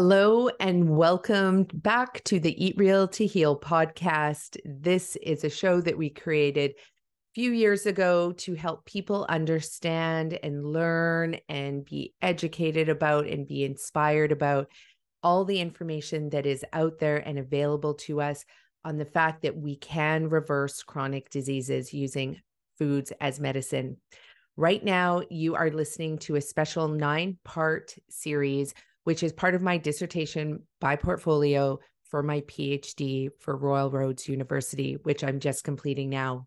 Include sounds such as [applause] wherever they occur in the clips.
Hello and welcome back to the Eat Real to Heal podcast. This is a show that we created a few years ago to help people understand and learn and be educated about and be inspired about all the information that is out there and available to us on the fact that we can reverse chronic diseases using foods as medicine. Right now, you are listening to a special nine part series which is part of my dissertation by portfolio for my PhD for Royal Roads University, which I'm just completing now.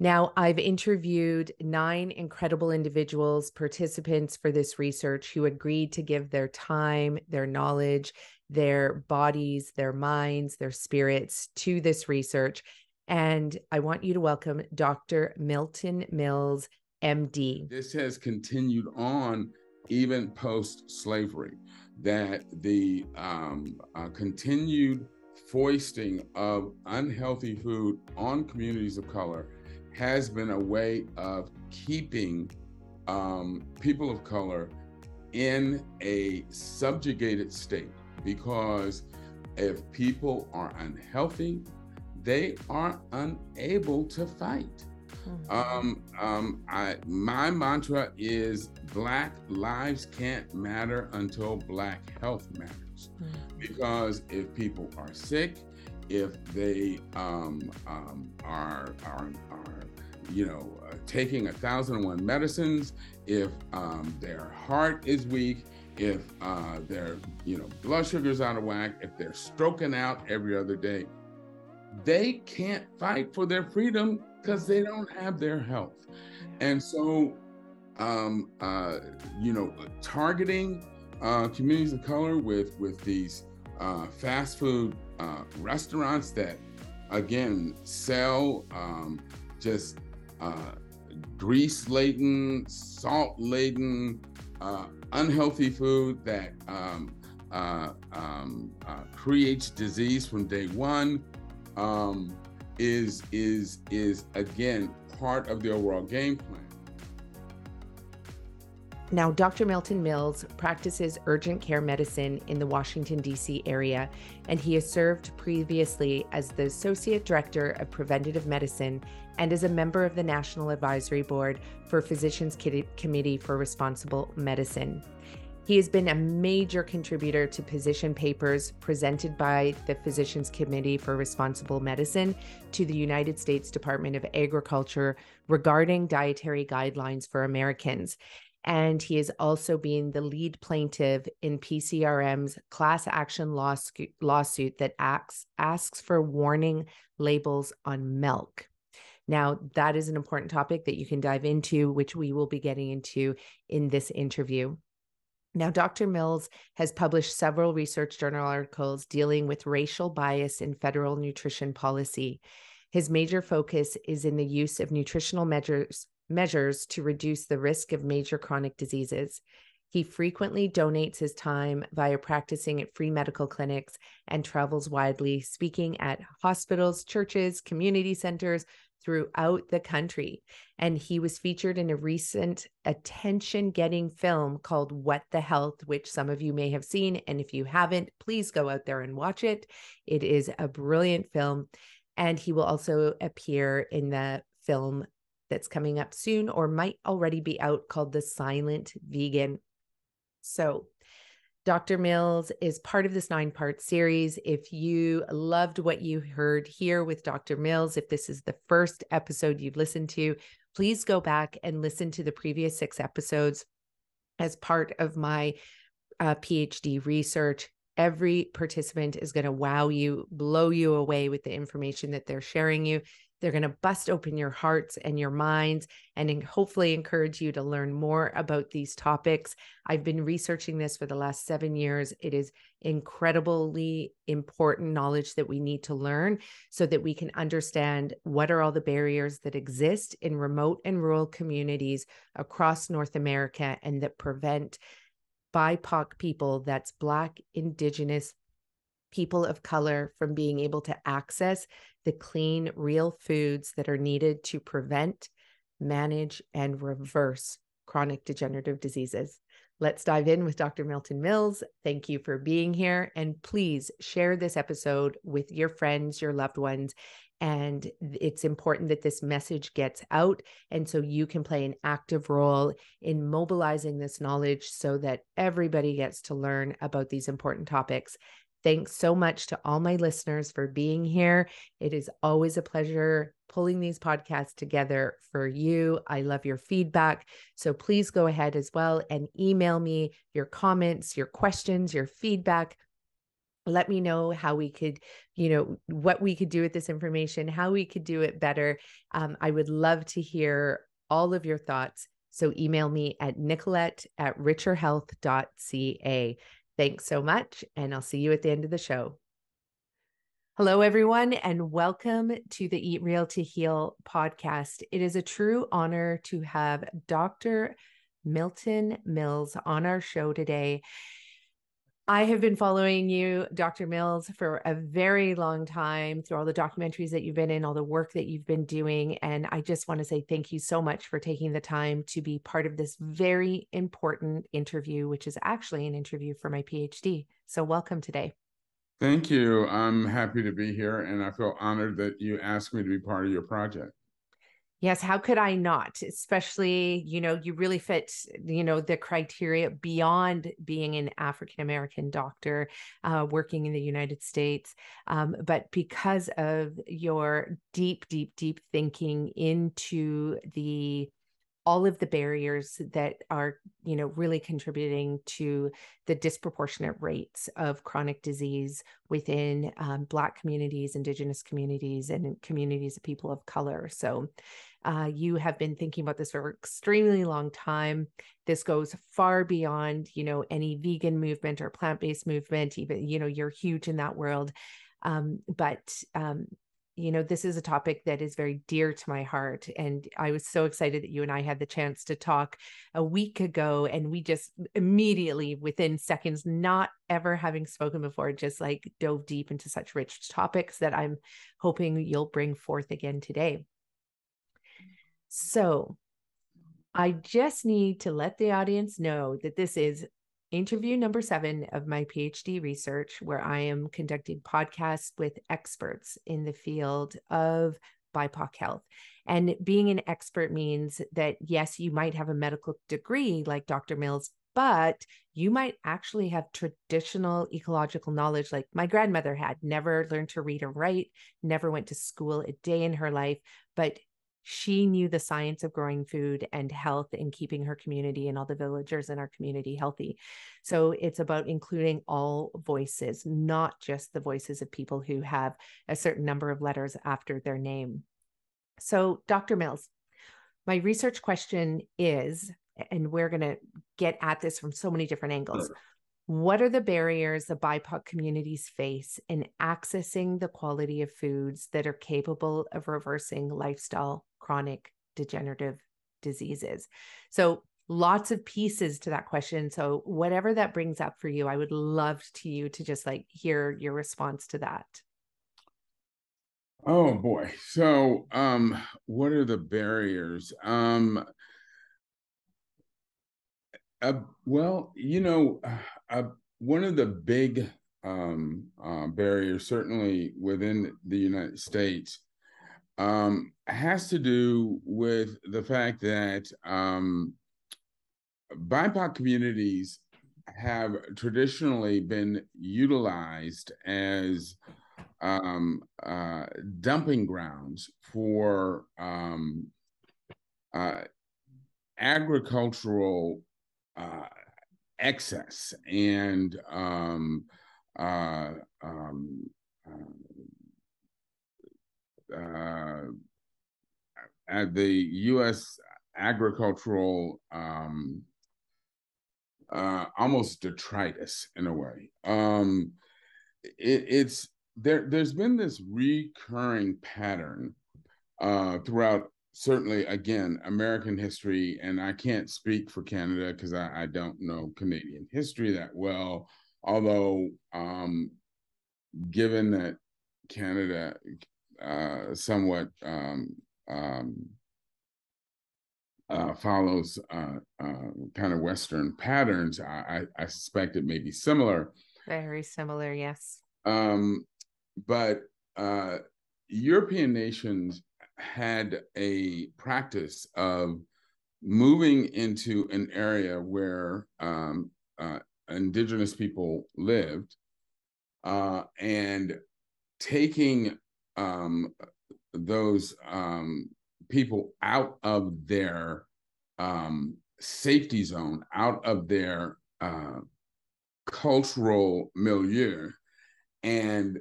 Now, I've interviewed nine incredible individuals, participants for this research who agreed to give their time, their knowledge, their bodies, their minds, their spirits to this research. And I want you to welcome Dr. Milton Mills, MD. This has continued on even post slavery, that the um, uh, continued foisting of unhealthy food on communities of color has been a way of keeping um, people of color in a subjugated state because if people are unhealthy, they are unable to fight. Mm-hmm. Um, um, I, my mantra is Black lives can't matter until Black health matters. Mm-hmm. Because if people are sick, if they um, um, are, are, are, you know, uh, taking a thousand and one medicines, if um, their heart is weak, if uh, their, you know, blood sugar's out of whack, if they're stroking out every other day, they can't fight for their freedom because they don't have their health. And so, um, uh, you know, targeting uh, communities of color with with these uh, fast food uh, restaurants that, again, sell um, just uh, grease laden, salt laden, uh, unhealthy food that um, um, creates disease from day one. Is is is again part of the overall game plan. Now, Dr. Milton Mills practices urgent care medicine in the Washington, D.C. area, and he has served previously as the Associate Director of Preventative Medicine and as a member of the National Advisory Board for Physicians Committee for Responsible Medicine. He has been a major contributor to position papers presented by the Physicians Committee for Responsible Medicine to the United States Department of Agriculture regarding dietary guidelines for Americans. And he is also being the lead plaintiff in PCRM's class action lawsuit that acts, asks for warning labels on milk. Now, that is an important topic that you can dive into, which we will be getting into in this interview. Now, Dr. Mills has published several research journal articles dealing with racial bias in federal nutrition policy. His major focus is in the use of nutritional measures, measures to reduce the risk of major chronic diseases. He frequently donates his time via practicing at free medical clinics and travels widely, speaking at hospitals, churches, community centers, throughout the country. And he was featured in a recent attention getting film called What the Health, which some of you may have seen. And if you haven't, please go out there and watch it. It is a brilliant film. And he will also appear in the film that's coming up soon or might already be out called The Silent Vegan. So, Dr. Mills is part of this nine part series. If you loved what you heard here with Dr. Mills, if this is the first episode you've listened to, please go back and listen to the previous six episodes as part of my uh, PhD research. Every participant is going to wow you, blow you away with the information that they're sharing you. They're going to bust open your hearts and your minds and hopefully encourage you to learn more about these topics. I've been researching this for the last seven years. It is incredibly important knowledge that we need to learn so that we can understand what are all the barriers that exist in remote and rural communities across North America and that prevent BIPOC people, that's Black, Indigenous, people of color from being able to access the clean, real foods that are needed to prevent, manage, and reverse chronic degenerative diseases. Let's dive in with Dr. Milton Mills. Thank you for being here. And please share this episode with your friends, your loved ones. And it's important that this message gets out. And so you can play an active role in mobilizing this knowledge so that everybody gets to learn about these important topics. Thanks so much to all my listeners for being here. It is always a pleasure pulling these podcasts together for you. I love your feedback. So please go ahead as well and email me your comments, your questions, your feedback. Let me know how we could, you know, what we could do with this information, how we could do it better. Um, I would love to hear all of your thoughts. So email me at nicolette at richerhealth.ca. Thanks so much, and I'll see you at the end of the show. Hello, everyone, and welcome to the Eat Real to Heal podcast. It is a true honor to have Dr. Milton Mills on our show today. I have been following you, Dr. Mills, for a very long time through all the documentaries that you've been in, all the work that you've been doing. And I just want to say thank you so much for taking the time to be part of this very important interview, which is actually an interview for my PhD. So, welcome today. Thank you. I'm happy to be here, and I feel honored that you asked me to be part of your project. Yes, how could I not? Especially, you know, you really fit, you know, the criteria beyond being an African American doctor uh, working in the United States. Um, but because of your deep, deep, deep thinking into the all of the barriers that are you know really contributing to the disproportionate rates of chronic disease within um, black communities indigenous communities and communities of people of color. So uh, you have been thinking about this for an extremely long time. This goes far beyond you know any vegan movement or plant-based movement even you know you're huge in that world. Um, but um, you know, this is a topic that is very dear to my heart. And I was so excited that you and I had the chance to talk a week ago. And we just immediately, within seconds, not ever having spoken before, just like dove deep into such rich topics that I'm hoping you'll bring forth again today. So I just need to let the audience know that this is interview number seven of my PhD research, where I am conducting podcasts with experts in the field of BIPOC health. And being an expert means that, yes, you might have a medical degree like Dr. Mills, but you might actually have traditional ecological knowledge like my grandmother had, never learned to read or write, never went to school a day in her life, but she knew the science of growing food and health and keeping her community and all the villagers in our community healthy. So it's about including all voices, not just the voices of people who have a certain number of letters after their name. So, Dr. Mills, my research question is, and we're going to get at this from so many different angles. What are the barriers the BIPOC communities face in accessing the quality of foods that are capable of reversing lifestyle chronic degenerative diseases? So, lots of pieces to that question. So, whatever that brings up for you, I would love to you to just like hear your response to that. Oh boy. So, um, what are the barriers? Um, uh, well, you know, [sighs] uh, one of the big um, uh, barriers, certainly within the United States, um, has to do with the fact that um, BIPOC communities have traditionally been utilized as um, uh, dumping grounds for um, uh, agricultural uh, excess and um, uh, um, uh, at the U.S. agricultural um, uh, almost detritus in a way. Um, it, it's there. There's been this recurring pattern uh, throughout certainly again american history and i can't speak for canada because I, I, don't know canadian history that well although um, given that canada uh, somewhat um, um, uh, follows uh, uh, kind of Western patterns. I, I, suspect it may be similar. Very similar, yes. Um, but uh, European nations had a practice of moving into an area where um, uh, indigenous people lived uh, and taking um, those um, people out of their um, safety zone, out of their uh, cultural milieu, and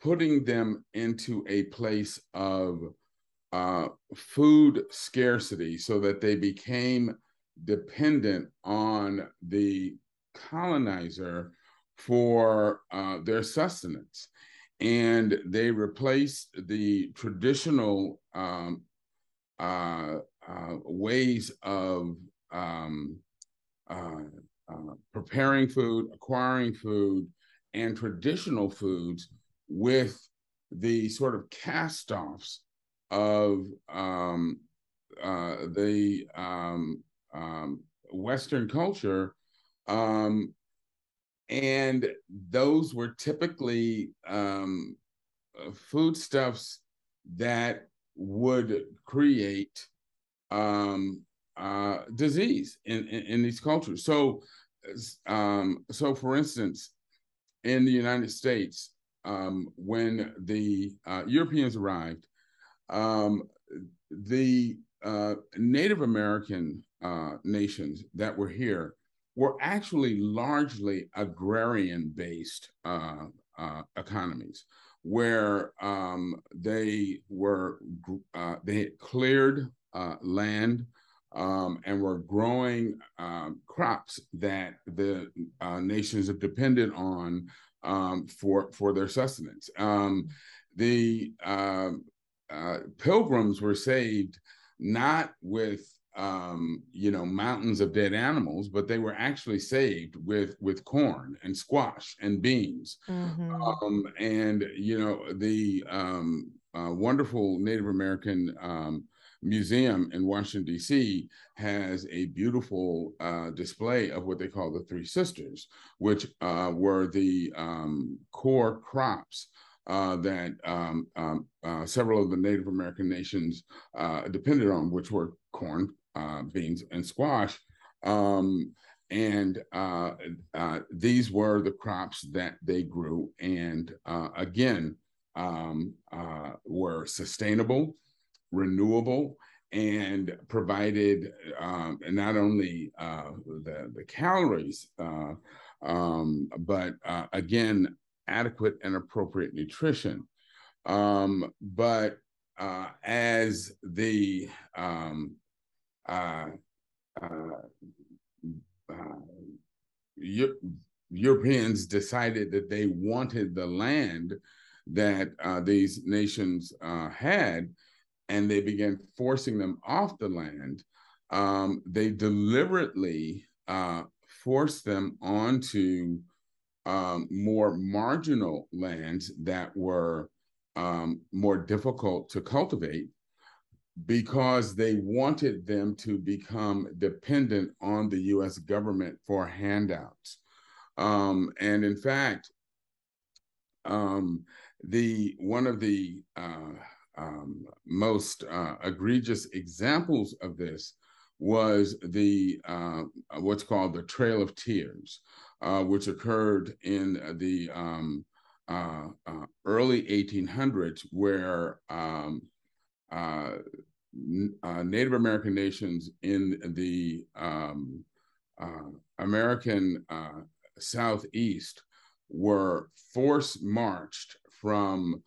putting them into a place of uh, food scarcity so that they became dependent on the colonizer for uh, their sustenance. And they replaced the traditional um, uh, uh, ways of um, uh, uh, preparing food, acquiring food, and traditional foods with the sort of cast offs of um, uh, the um, um, Western culture. Um, and those were typically um, foodstuffs that would create um, uh, disease in, in, in, these cultures. So, so for instance, in the United States, um, when the uh, Europeans arrived, um, the uh, Native American uh, nations that were here were actually largely agrarian based uh, uh, economies where um, they were uh, they had cleared uh, land um, and were growing um, crops that the uh, nations have depended on um, for for their sustenance. Um, the um, uh, pilgrims were saved not with um, you know mountains of dead animals, but they were actually saved with with corn and squash and beans, mm-hmm. um, and you know the um, uh, wonderful Native American um, museum in Washington D.C. has a beautiful uh, display of what they call the Three Sisters, which uh, were the um, core crops uh, that um, um, uh, several of the Native American nations uh, depended on, which were corn, uh, beans, and squash. Um, and these were the crops that they grew, and again, um, were sustainable, renewable, and provided um, not only the, the calories, um, but again, adequate and appropriate nutrition. Um, but uh, as the um, uh, uh, uh Europeans decided that they wanted the land that uh, these nations uh, had, and they began forcing them off the land, um, they deliberately forced them onto um, more marginal lands that were um, more difficult to cultivate because they wanted them to become dependent on the US government for handouts. Um, and in fact, um, the one of the uh, um, most uh, egregious examples of this was the uh, what's called the Trail of Tears, uh, which occurred in the um, uh, uh early 1800s, where um, uh, Native American nations in the um, American Southeast were force marched from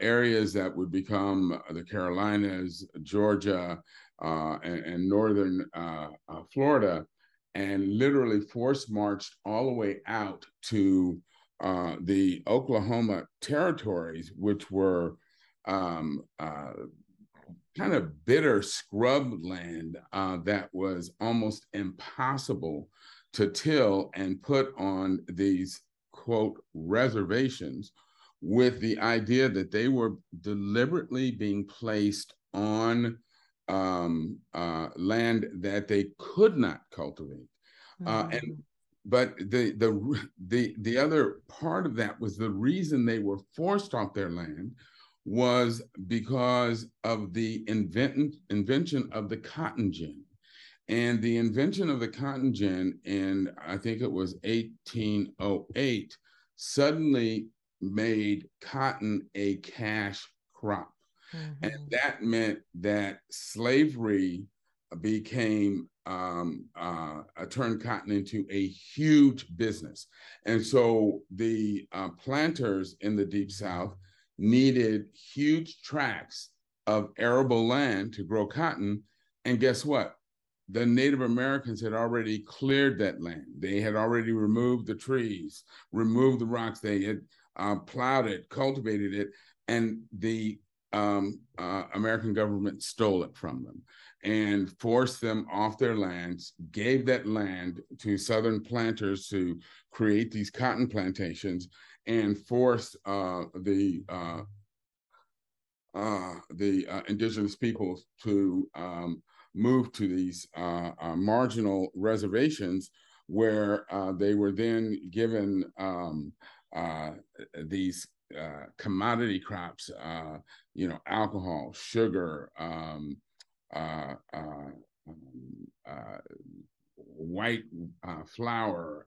areas that would become the Carolinas, Georgia, uh, and, and, northern uh, uh, Florida, and literally force marched all the way out to uh, the Oklahoma territories, which were um, uh, kind of bitter scrub land uh, that was almost impossible to till and put on these quote reservations with the idea that they were deliberately being placed on um, uh, land that they could not cultivate. Mm-hmm. Uh, and mm. but the the the the other part of that was the reason they were forced off their land was because of the invent, invention of the cotton gin. And the invention of the cotton gin in, I think it was 1808, suddenly made cotton a cash crop. Mm-hmm. And that meant that slavery became um, uh, turned cotton into a huge business. And so the uh, planters in the Deep South needed huge tracts of arable land to grow cotton. And guess what? The Native Americans had already cleared that land. They had already removed the trees, removed the rocks. They had uh, plowed it, cultivated it, and the um, uh, American government stole it from them and forced them off their lands, gave that land to Southern planters to create these cotton plantations, and forced uh, the uh, uh, the uh, indigenous peoples to um, move to these uh, uh, marginal reservations where they were then given um, these commodity crops, you know, alcohol, sugar, um, um white flour,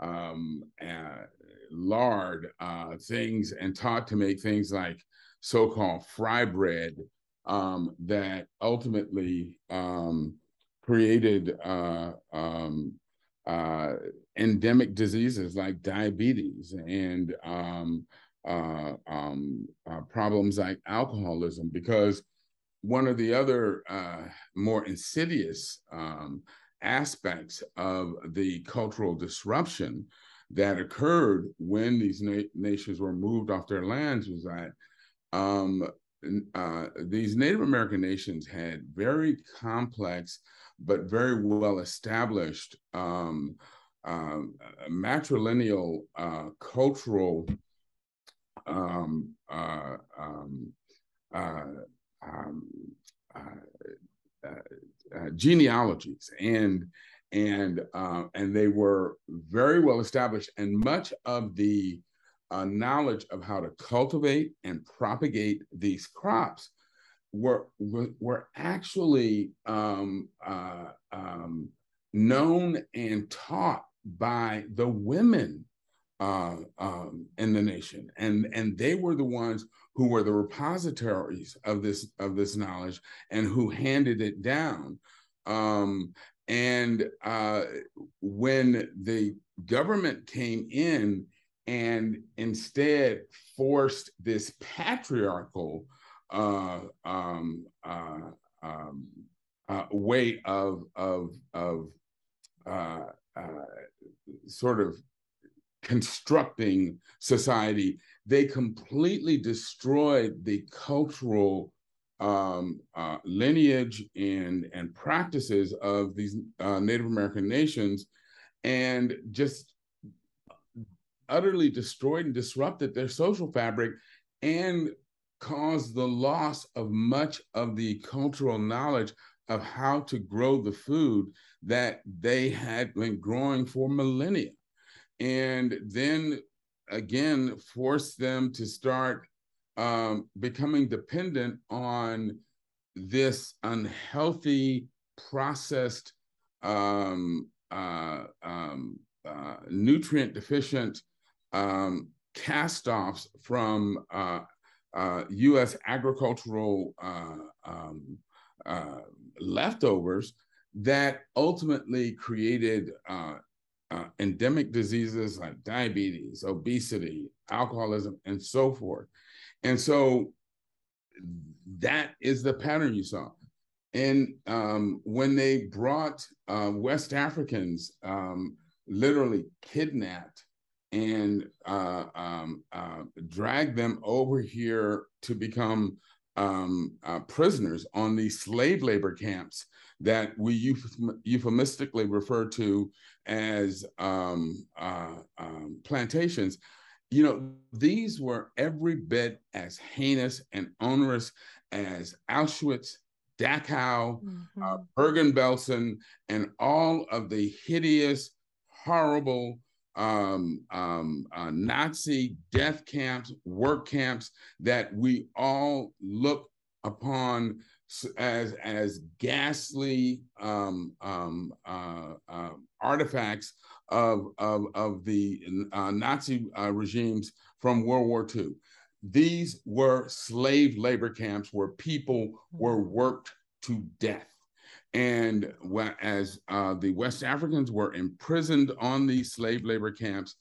um, uh, lard uh, things and taught to make things like so-called fry bread um, that ultimately um, created uh, uh, endemic diseases like diabetes and um, uh, um, uh, problems like alcoholism because one of the other more insidious um, aspects of the cultural disruption that occurred when these na- nations were moved off their lands was that um, uh, these Native American nations had very complex but very well established um, um, matrilineal uh, cultural um, uh, um, uh, um, uh, uh, uh, genealogies. And and and they were very well established and much of the knowledge of how to cultivate and propagate these crops were were, actually um, uh, um, known and taught by the women uh, um, in the nation, and and they were the ones who were the repositories of this of this knowledge and who handed it down. Um, and uh, when the government came in and instead forced this patriarchal uh, um, uh, um, uh, way of of of uh, sort of constructing society, they completely destroyed the cultural um, lineage and and practices of these Native American nations, and just utterly destroyed and disrupted their social fabric, and caused the loss of much of the cultural knowledge of how to grow the food that they had been growing for millennia. And then again forced them to start um, becoming dependent on this unhealthy processed um, uh, um, uh, nutrient deficient um, cast offs from uh, US uh, agricultural uh, um, uh, leftovers that ultimately created uh, endemic diseases like diabetes, obesity, alcoholism, and so forth. And so that is the pattern you saw. And um, when they brought uh, West Africans, um, literally kidnapped and uh, um, uh, dragged them over here to become um, uh, prisoners on these slave labor camps that we euphemistically refer to as um, uh, um, plantations, you know, these were every bit as heinous and onerous as Auschwitz, Dachau, mm-hmm. uh, Bergen-Belsen, and all of the hideous, horrible um, um, uh, Nazi death camps, work camps that we all look upon as as ghastly um, um, uh, uh, artifacts of of, of the uh, Nazi uh, regimes from World War II. These were slave labor camps where people were worked to death. And as uh, the West Africans were imprisoned on these slave labor camps,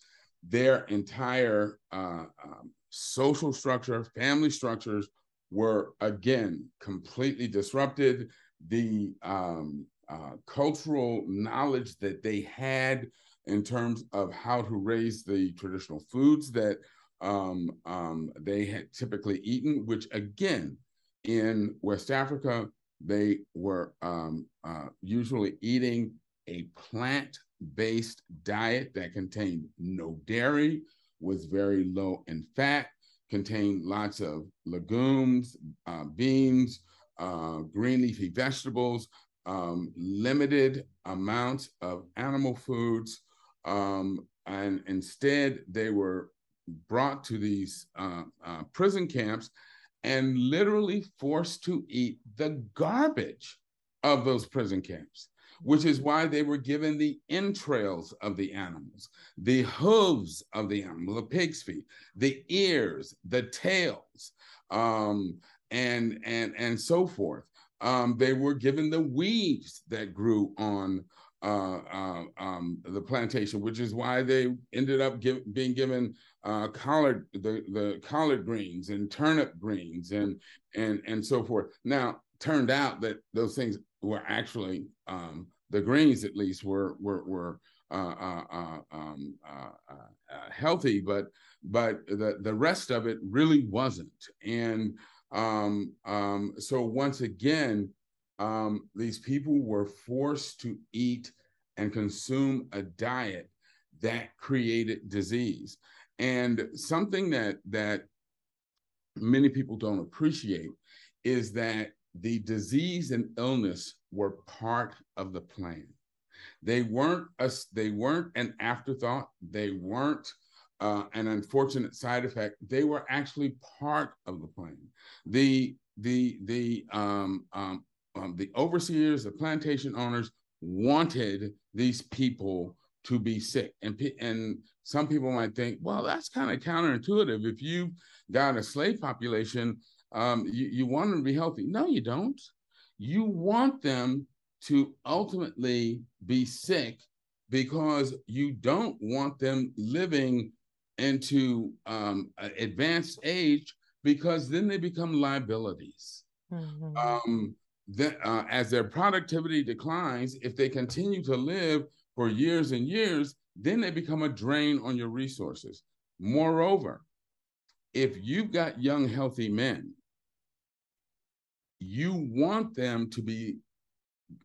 their entire uh, um, social structure, family structures were again completely disrupted. The um, uh, cultural knowledge that they had in terms of how to raise the traditional foods that um, um, they had typically eaten, which again, in West Africa, they were um, uh, usually eating a plant based diet that contained no dairy, was very low in fat, contained lots of legumes, uh, beans, uh, green leafy vegetables, um, limited amounts of animal foods. Um, and instead, they were brought to these uh, uh prison camps and literally forced to eat the garbage of those prison camps, which is why they were given the entrails of the animals, the hooves of the animal, the pig's feet, the ears, the tails, um, and and and so forth. Um, they were given the weeds that grew on uh, uh, um, the plantation, which is why they ended up give, being given uh, collard the, the collard greens and turnip greens and and and so forth. Now, turned out that those things were actually um, the greens, at least, were were were uh, uh, uh, um, healthy, but but the the rest of it really wasn't. And um, um, so once again, um, these people were forced to eat and consume a diet that created disease. And something that that many people don't appreciate is that the disease and illness were part of the plan. They weren't a, they weren't an afterthought. They weren't uh, an unfortunate side effect. They were actually part of the plan. The the the um, um, um, the overseers, the plantation owners wanted these people to be sick. And, and some people might think, well, that's kind of counterintuitive. If you've got a slave population, um, you, you want them to be healthy. No, you don't. You want them to ultimately be sick because you don't want them living into um, advanced age because then they become liabilities. Mm-hmm. Um, that, uh, as their productivity declines, if they continue to live for years and years, then they become a drain on your resources. Moreover, if you've got young, healthy men, you want them to be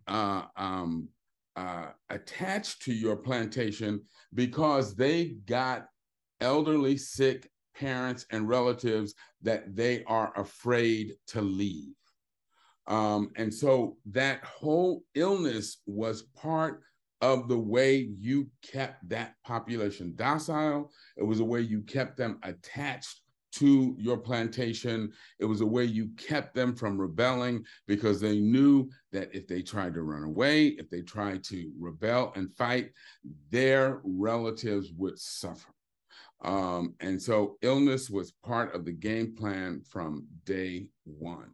uh, um, uh, attached to your plantation because they got elderly, sick parents and relatives that they are afraid to leave. Um, and so that whole illness was part of the way you kept that population docile. It was a way you kept them attached to your plantation. It was a way you kept them from rebelling because they knew that if they tried to run away, if they tried to rebel and fight, their relatives would suffer. Um, and so illness was part of the game plan from day one.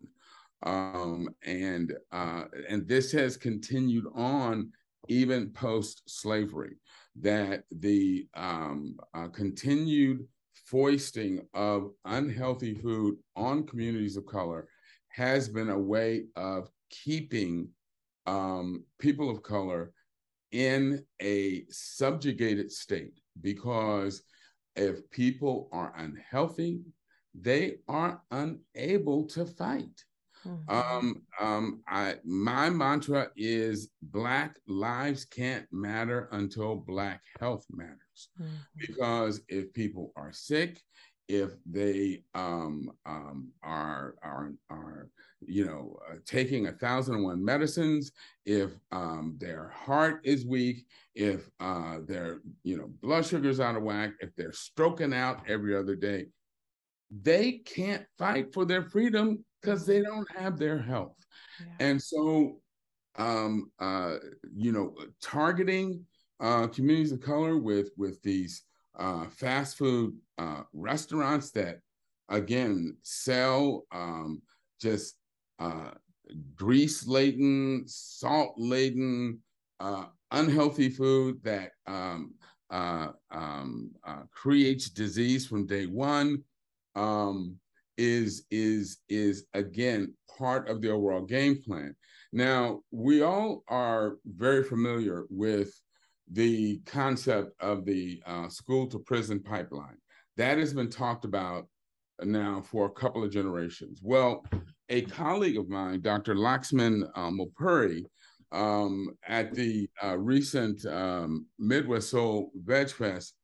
Um, and uh, and this has continued on even post slavery, that the um, uh, continued foisting of unhealthy food on communities of color has been a way of keeping um, people of color in a subjugated state because if people are unhealthy, they are unable to fight. Mm-hmm. Um, um, I my mantra is Black lives can't matter until Black health matters. Mm-hmm. Because if people are sick, if they um, um, are are are you know uh, taking a thousand and one medicines, if um, their heart is weak, if uh, their you know blood sugar's out of whack, if they're stroking out every other day, they can't fight for their freedom because they don't have their health. Yeah. And so, um, uh, you know, targeting uh, communities of color with with these uh, fast food uh, restaurants that, again, sell um, just uh, grease laden, salt laden, uh, unhealthy food that um, uh, um, uh, creates disease from day one. Um, is is is again part of the overall game plan. Now we all are very familiar with the concept of the uh, school to prison pipeline. That has been talked about now for a couple of generations. Well, a colleague of mine, Dr. Laxman uh, Mopuri, um, at the uh, recent um, Midwest Soul Veg Fest,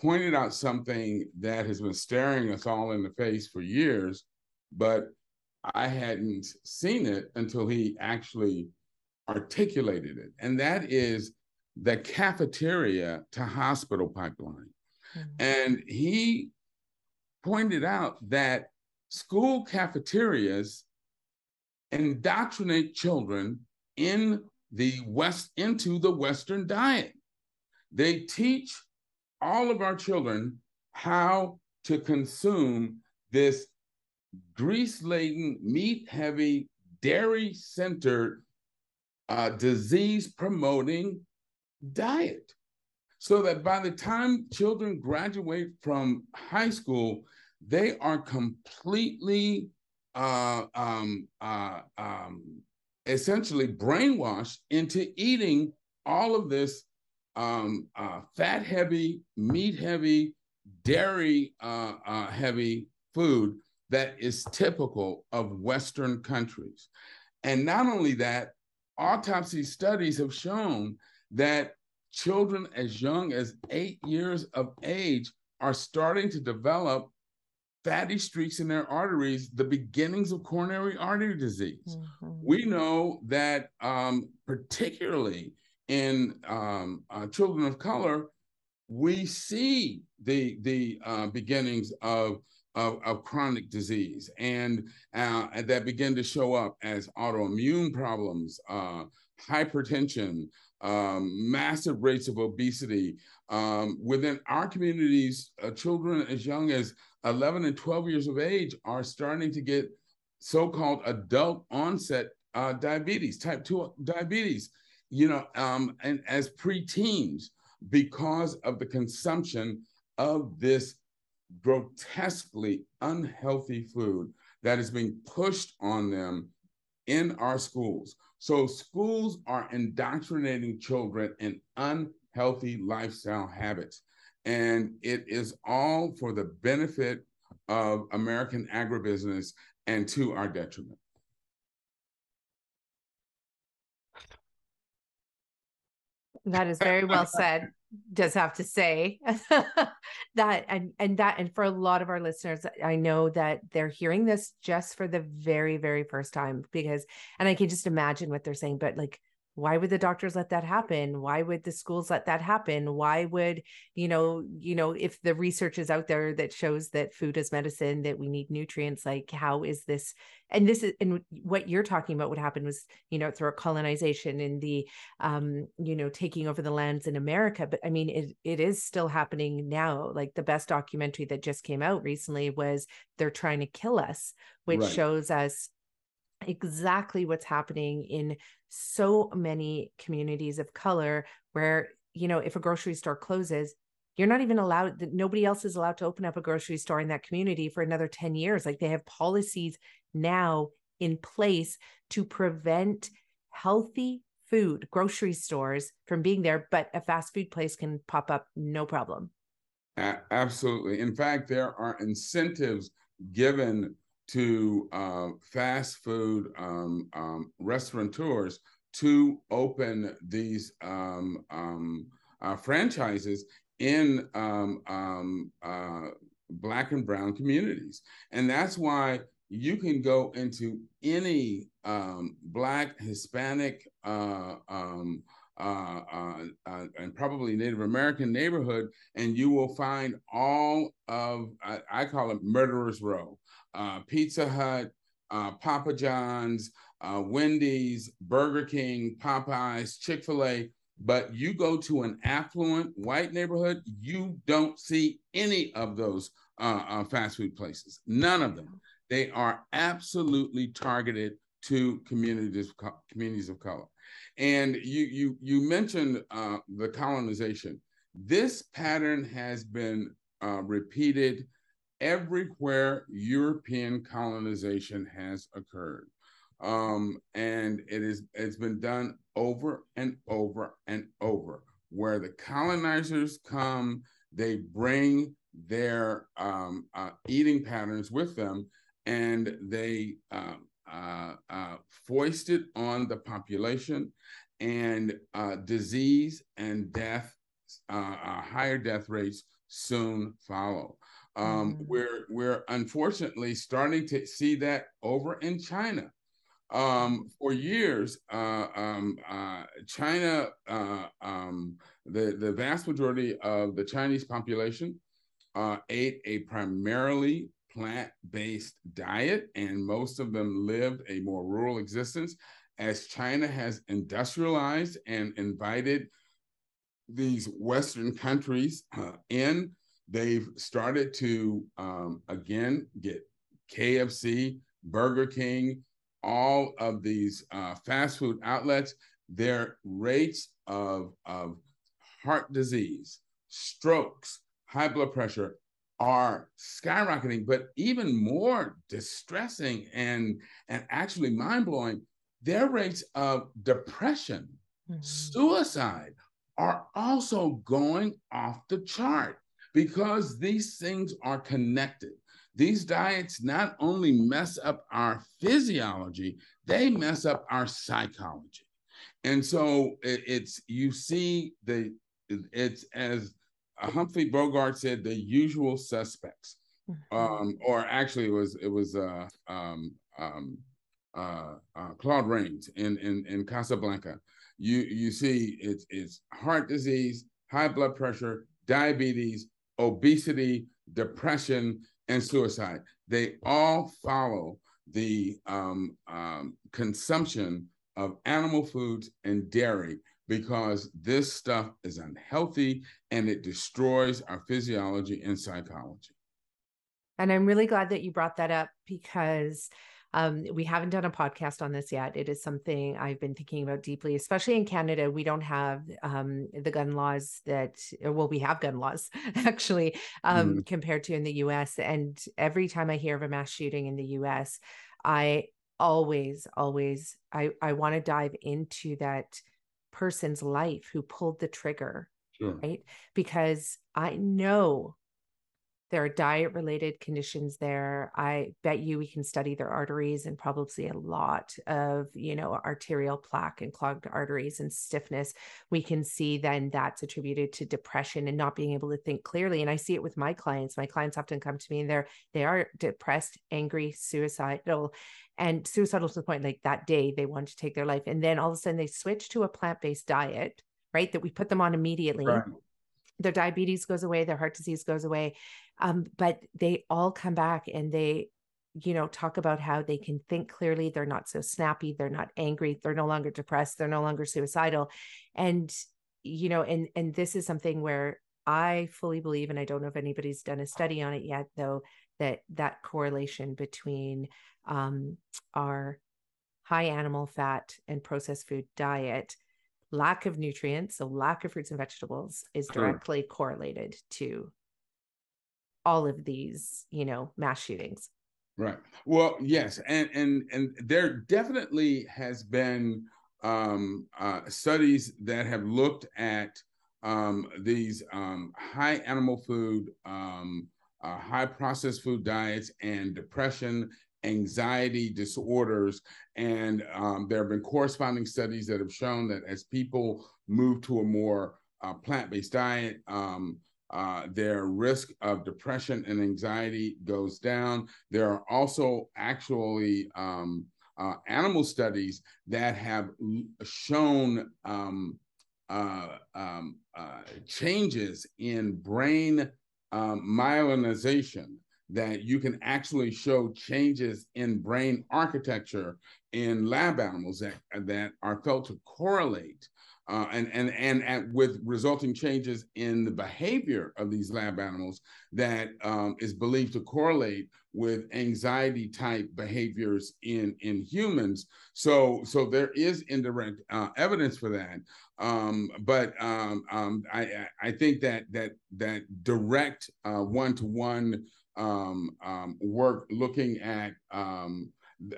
pointed out something that has been staring us all in the face for years, but I hadn't seen it until he actually articulated it. And that is the cafeteria to hospital pipeline. Mm-hmm. And he pointed out that school cafeterias indoctrinate children in the west into the western diet they teach all of our children how to consume this grease laden meat heavy dairy centered uh, disease promoting diet. So that by the time children graduate from high school, they are completely uh, um, uh, um, essentially brainwashed into eating all of this um, uh, fat heavy, meat heavy, dairy uh, uh, heavy food that is typical of Western countries. And not only that, autopsy studies have shown that children as young as eight years of age are starting to develop fatty streaks in their arteries, the beginnings of coronary artery disease. Mm-hmm. We know that, um, particularly in um, uh, children of color, we see the the uh, beginnings of, of, of chronic disease, and uh, that begin to show up as autoimmune problems, uh, hypertension, um, massive rates of obesity. Um, within our communities, uh, children as young as 11 and 12 years of age are starting to get so called adult onset uh, diabetes, type 2 diabetes, you know, um, and as preteens because of the consumption of this grotesquely unhealthy food that is being pushed on them in our schools. So schools are indoctrinating children in unhealthy lifestyle habits. And it is all for the benefit of American agribusiness and to our detriment. That is very well said. Does have to say [laughs] that and and that and for a lot of our listeners, I know that they're hearing this just for the very very first time because, and I can just imagine what they're saying. But like, why would the doctors let that happen? Why would the schools let that happen? Why would you know you know if the research is out there that shows that food is medicine that we need nutrients like how is this and this is and what you're talking about what happened was you know through colonization and the um you know taking over the lands in america. But i mean it, it is still happening now. Like the best documentary that just came out recently was they're trying to kill us which right. shows us exactly what's happening in so many communities of color where you know if a grocery store closes you're not even allowed nobody else is allowed to open up a grocery store in that community for another 10 years. Like they have policies now in place to prevent healthy food grocery stores from being there but a fast food place can pop up no problem. Absolutely. In fact there are incentives given to uh, fast food um, um, restaurateurs to open these um, um uh, franchises in um, um, uh, Black and Brown communities. And that's why you can go into any Black, Hispanic, uh, uh, uh, uh, and probably Native American neighborhood, and you will find all of, I, I call it Murderer's Row, uh, Pizza Hut, uh, Papa John's, uh, Wendy's, Burger King, Popeyes, Chick fil A. But you go to an affluent white neighborhood, you don't see any of those fast food places. None of them. They are absolutely targeted to communities communities of color. And you you you mentioned uh, the colonization. This pattern has been uh, repeated everywhere European colonization has occurred, um, and it is it's been done over and over and over. Where the colonizers come, they bring their um, uh, eating patterns with them, and they um, uh, uh, foisted on the population, and uh, disease and death, uh, uh, higher death rates soon follow. Um, mm-hmm. We're we're unfortunately starting to see that over in China. Um, for years, uh, um, China, um, the the vast majority of the Chinese population ate a primarily plant based diet, and most of them lived a more rural existence. As China has industrialized and invited these Western countries uh, in, they've started to um, again get KFC, Burger King, all of these uh, fast food outlets. Their rates of, of heart disease, strokes, high blood pressure are skyrocketing, but even more distressing and, and actually mind blowing, their rates of depression, mm-hmm. suicide are also going off the chart because these things are connected. These diets not only mess up our physiology, they mess up our psychology. And so it, it's, you see, the, it's as Humphrey Bogart said the usual suspects. Mm-hmm. Um, or actually, it was it was uh, um, um, uh, uh, Claude Rains in, in in Casablanca. You you see it's it's heart disease, high blood pressure, diabetes, obesity, depression, and suicide. They all follow the um, um, consumption of animal foods and dairy because this stuff is unhealthy and it destroys our physiology and psychology. And I'm really glad that you brought that up because um, we haven't done a podcast on this yet. It is something I've been thinking about deeply, especially in Canada. We don't have um, the gun laws that, well, we have gun laws [laughs] actually um, mm. compared to in the US. And every time I hear of a mass shooting in the US, I always, always, I, I want to dive into that person's life who pulled the trigger, sure. right? Because I know there are diet related conditions there. I bet you we can study their arteries and probably see a lot of, you know, arterial plaque and clogged arteries and stiffness. We can see then that's attributed to depression and not being able to think clearly. And I see it with my clients. My clients often come to me and they're they are depressed, angry, suicidal, and suicidal to the point like that day they want to take their life and then all of a sudden they switch to a plant-based diet right that we put them on immediately right. their diabetes goes away their heart disease goes away um, but they all come back and they you know talk about how they can think clearly they're not so snappy they're not angry they're no longer depressed they're no longer suicidal and you know and and this is something where i fully believe and i don't know if anybody's done a study on it yet though that that correlation between um, our high animal fat and processed food diet lack of nutrients so lack of fruits and vegetables is directly sure. correlated to all of these you know mass shootings right well yes and and and there definitely has been um, uh, studies that have looked at um, these um, high animal food um, uh, high processed food diets and depression, anxiety disorders. And um, there have been corresponding studies that have shown that as people move to a more uh, plant based diet, um, uh, their risk of depression and anxiety goes down. There are also actually um, uh, animal studies that have shown um, uh, um, uh, changes in brain um, myelinization that you can actually show changes in brain architecture in lab animals that, that are felt to correlate uh, and, and, and, and with resulting changes in the behavior of these lab animals that um, is believed to correlate with anxiety type behaviors in, in humans. So, so there is indirect uh, evidence for that. Um, but um, um I, I think that that that direct one to one work looking at um,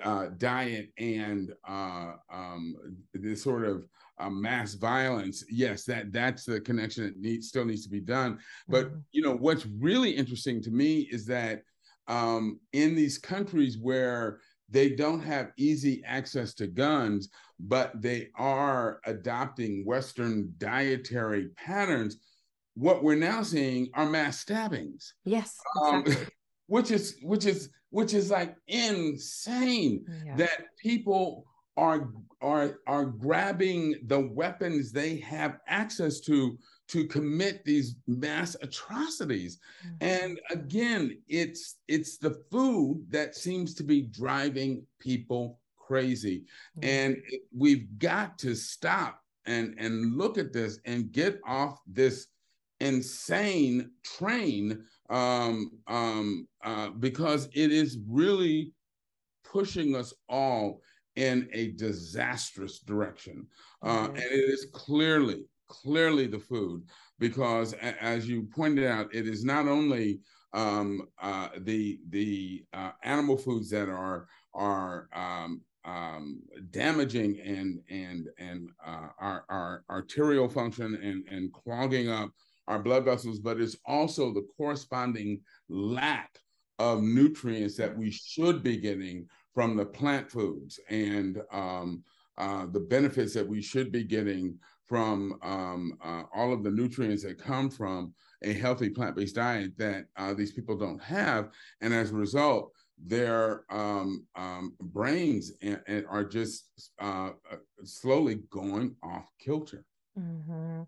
uh, diet and uh, um, this sort of uh, mass violence, yes, that that's the connection that needs still needs to be done. But mm-hmm. you know what's really interesting to me is that um, in these countries where they don't have easy access to guns, but they are adopting Western dietary patterns. What we're now seeing are mass stabbings. Yes, um, exactly. um, [laughs] which is which is which is like insane yeah. that people are are are grabbing the weapons they have access to to commit these mass atrocities mm-hmm. and again it's it's the food that seems to be driving people crazy mm-hmm. and it, we've got to stop and and look at this and get off this insane train um, um, uh, because it is really pushing us all in a disastrous direction. Uh, mm-hmm. And it is clearly, clearly the food, because as you pointed out, it is not only um, uh, the the uh, animal foods that are are um, um, damaging and and and uh, our, our arterial function and and clogging up our blood vessels, but it's also the corresponding lack of nutrients that we should be getting from the plant foods and um, uh, the benefits that we should be getting from um, uh, all of the nutrients that come from a healthy plant-based diet that uh, these people don't have, and as a result, their um, um brains and, and are just uh, uh, slowly going off kilter. Mm-hmm.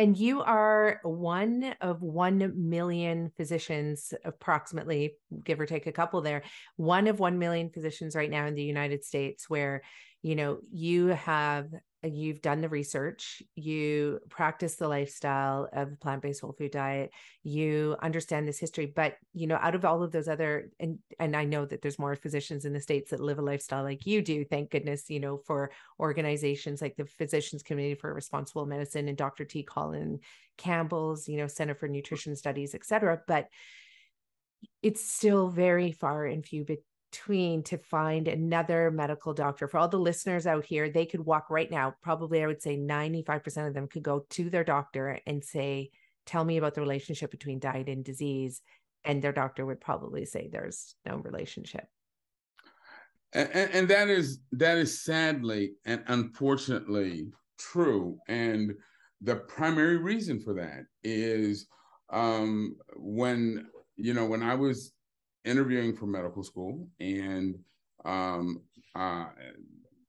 And you are one of 1 million physicians, approximately, give or take a couple there, one of 1 million physicians right now in the United States where, you know, you have you've done the research, you practice the lifestyle of plant-based whole food diet, you understand this history, but you know, out of all of those other and and I know that there's more physicians in the states that live a lifestyle like you do, thank goodness, you know, for organizations like the Physicians Committee for Responsible Medicine and Dr. T. Colin Campbell's, you know, Center for Nutrition Studies, et cetera. But it's still very far and few between to find another medical doctor. For all the listeners out here, they could walk right now. Probably, I would say 95% of them could go to their doctor and say, Tell me about the relationship between diet and disease. And their doctor would probably say there's no relationship. And, and that is that is sadly and unfortunately true. And the primary reason for that is um, when you know when I was interviewing for medical school, and um, uh,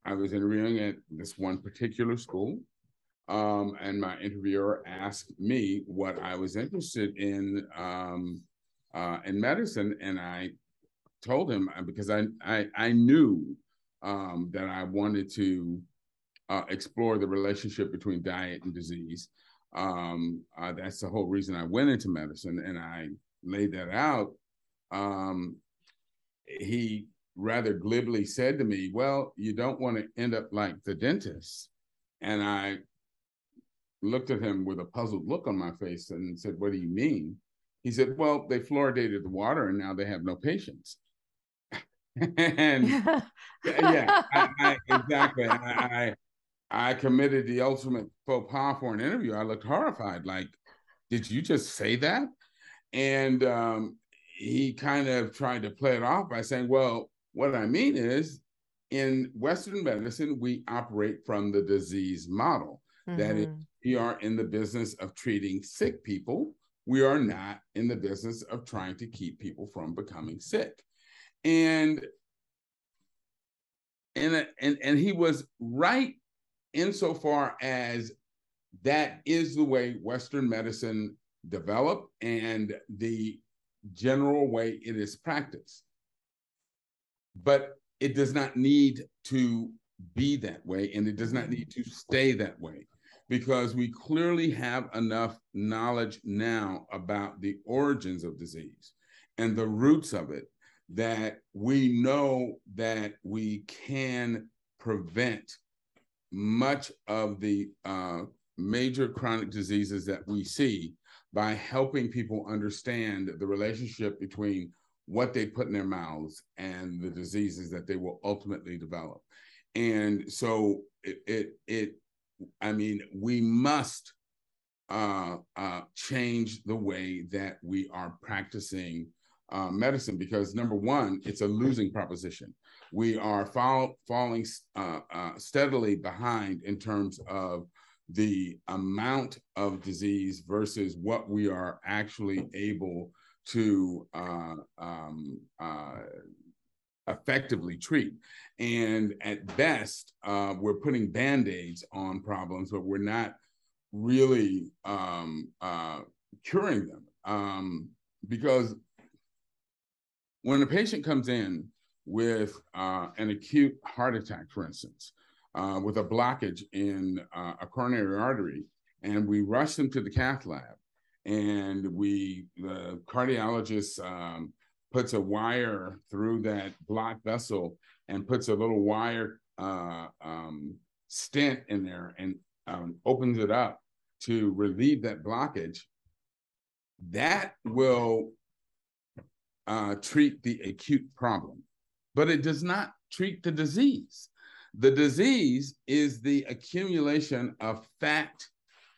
I was interviewing at this one particular school. Um, and my interviewer asked me what I was interested in um, uh, in medicine, and I told him uh, because I I, I knew um, that I wanted to uh, explore the relationship between diet and disease. Um, uh, that's the whole reason I went into medicine, and I laid that out um, he rather glibly said to me, Well, you don't want to end up like the dentist. And I looked at him with a puzzled look on my face and said, What do you mean? He said, Well, they fluoridated the water and now they have no patients. [laughs] and [laughs] yeah, I, I, exactly. I, I committed the ultimate faux pas for an interview. I looked horrified, like, did you just say that? And um, he kind of tried to play it off by saying, well, what I mean is in Western medicine, we operate from the disease model. Mm-hmm. That is, mm-hmm. we are in the business of treating sick people we are not in the business of trying to keep people from becoming sick. And and and and he was right insofar as that is the way Western medicine developed and the general way it is practiced. But it does not need to be that way, and it does not need to stay that way because we clearly have enough knowledge now about the origins of disease and the roots of it that we know that we can prevent much of the uh, major chronic diseases that we see by helping people understand the relationship between what they put in their mouths and the diseases that they will ultimately develop. And so it it, it I mean, we must uh, uh, change the way that we are practicing uh, medicine because number one, it's a losing proposition. We are fall, falling uh, uh, steadily behind in terms of the amount of disease versus what we are actually able to uh, um, uh, effectively treat. And at best, uh, we're putting band aids on problems, but we're not really um, uh, curing them. Um, because when a patient comes in with uh, an acute heart attack, for instance, uh, with a blockage in uh, a coronary artery, and we rush them to the cath lab, and we the cardiologist um, puts a wire through that blocked vessel and puts a little wire uh, um, stent in there and um, opens it up to relieve that blockage, that will uh, treat the acute problem, but it does not treat the disease. The disease is the accumulation of fat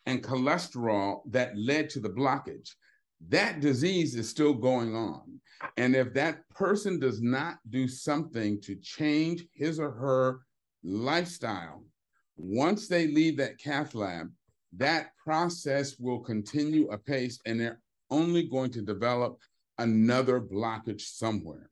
and cholesterol that led to the blockage. That disease is still going on. And if that person does not do something to change his or her lifestyle, once they leave that cath lab, that process will continue apace and they're only going to develop another blockage somewhere.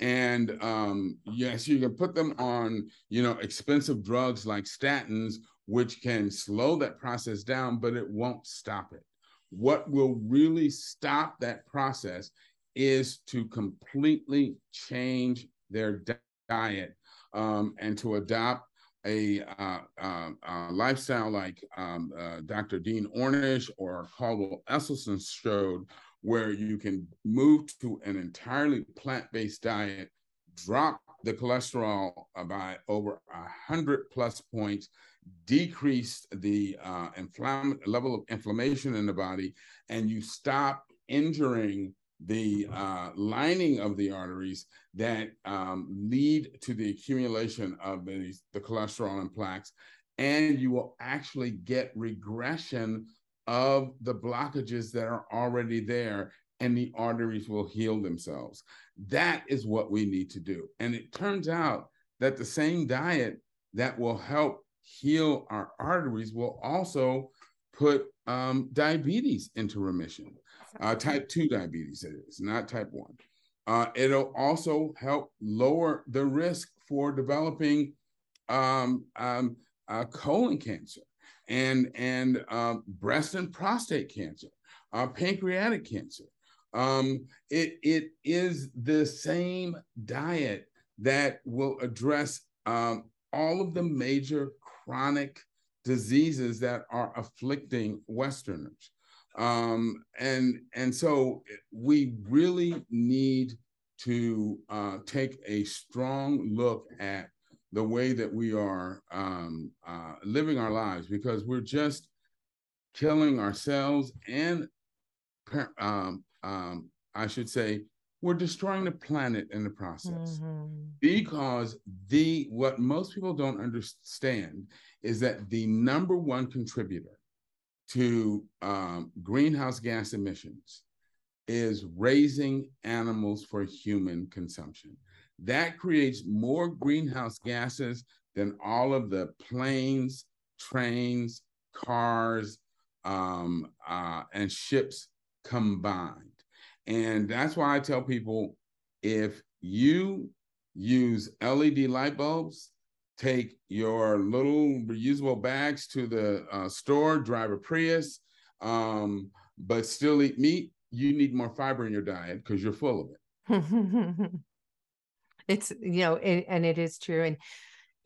And um, yes, you can put them on, you know, expensive drugs like statins, which can slow that process down, but it won't stop it. What will really stop that process is to completely change their diet um, and to adopt a uh, uh, uh, lifestyle like um, uh, Dr. Dean Ornish or Caldwell Esselstyn showed, where you can move to an entirely plant-based diet, drop the cholesterol by over a hundred plus points, decrease the uh, level of inflammation in the body, and you stop injuring the uh, lining of the arteries that um, lead to the accumulation of the, the cholesterol and plaques, and you will actually get regression of the blockages that are already there and the arteries will heal themselves. That is what we need to do. And it turns out that the same diet that will help heal our arteries will also put um, diabetes into remission. Uh, type 2 diabetes, it is, not type 1. Uh, it'll also help lower the risk for developing um, um, uh, colon cancer and and uh, breast and prostate cancer, uh, pancreatic cancer. Um, it it is the same diet that will address um, all of the major chronic diseases that are afflicting Westerners. Um, and and so we really need to uh, take a strong look at the way that we are um, uh, living our lives because we're just killing ourselves and um, um, I should say we're destroying the planet in the process mm-hmm. because the what most people don't understand is that the number one contributor to um, greenhouse gas emissions is raising animals for human consumption. That creates more greenhouse gases than all of the planes, trains, cars, um, uh, and ships combined. And that's why I tell people if you use LED light bulbs, take your little reusable bags to the uh, store, drive a Prius, um, but still eat meat, you need more fiber in your diet because you're full of it. [laughs] it's, you know, it, and it is true. And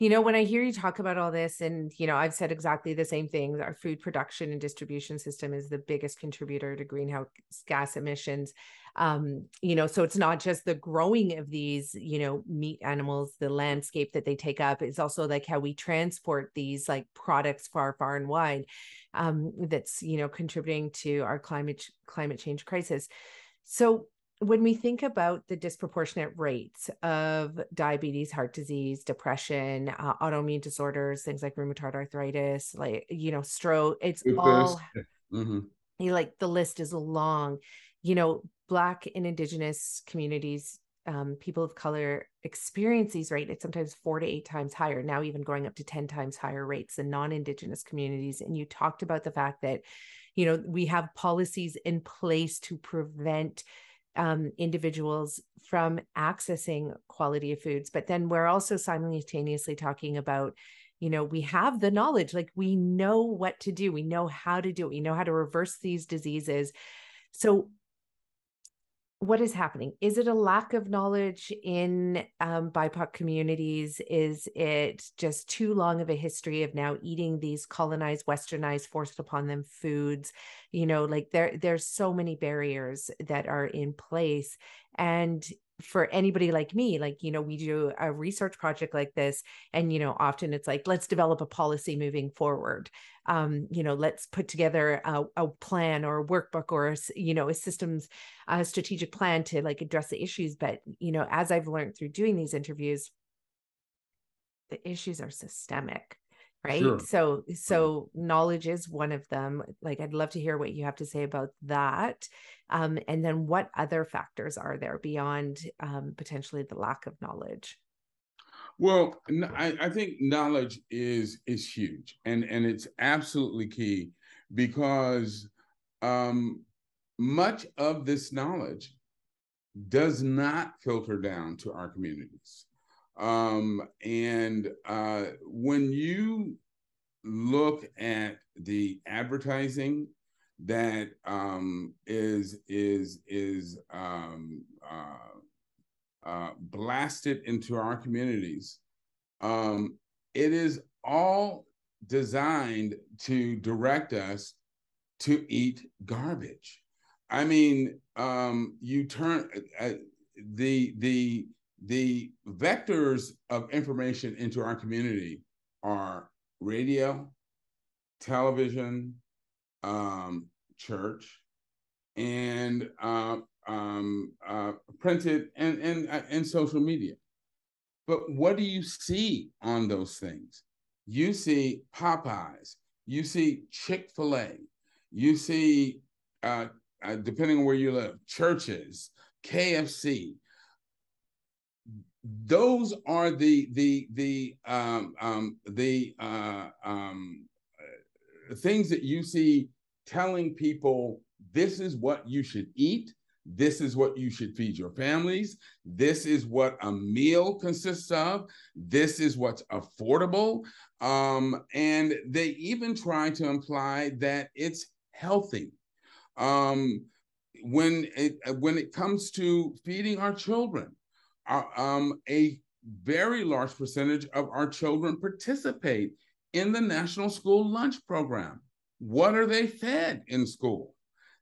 you know, when I hear you talk about all this, and, you know, I've said exactly the same thing our food production and distribution system is the biggest contributor to greenhouse gas emissions. Um, you know, so it's not just the growing of these, you know, meat animals, the landscape that they take up, it's also like how we transport these like products far, far and wide. Um, that's, you know, contributing to our climate climate change crisis. So when we think about the disproportionate rates of diabetes, heart disease, depression, uh, autoimmune disorders, things like rheumatoid arthritis, like you know, stroke, it's all mm-hmm. you like the list is long. You know, Black and Indigenous communities, um, people of color experience these rates. It's sometimes four to eight times higher. Now, even going up to ten times higher rates than non-Indigenous communities. And you talked about the fact that, you know, we have policies in place to prevent um, individuals from accessing quality of foods. But then we're also simultaneously talking about, you know, we have the knowledge, like we know what to do, we know how to do it, we know how to reverse these diseases. So what is happening? Is it a lack of knowledge in um, BIPOC communities? Is it just too long of a history of now eating these colonized, westernized, forced upon them foods? You know, like there, there's so many barriers that are in place, and for anybody like me like you know we do a research project like this and you know often it's like let's develop a policy moving forward. Um you know let's put together a, a plan or a workbook or a, you know a systems a strategic plan to like address the issues. But you know as i've learned through doing these interviews the issues are systemic right? Sure. so so knowledge is one of them like i'd love to hear what you have to say about that um, and then what other factors are there beyond um, potentially the lack of knowledge? Well I, I think knowledge is is huge and and it's absolutely key because um, much of this knowledge does not filter down to our communities um, and uh, when you look at the advertising that um, is is is um, uh, uh, blasted into our communities, um, it is all designed to direct us to eat garbage. I mean, um, you turn uh, the the the vectors of information into our community are radio, television, um, church, and uh, um, uh, printed and, and, uh, and social media. But what do you see on those things? You see Popeyes, you see Chick fil A, you see, uh, uh, depending on where you live, churches, KFC, those are the the the um, um, the uh, um, things that you see telling people this is what you should eat. This is what you should feed your families. This is what a meal consists of. This is what's affordable. Um, and they even try to imply that it's healthy. Um, when it when it comes to feeding our children um, a very large percentage of our children participate in the National School Lunch Program. What are they fed in school?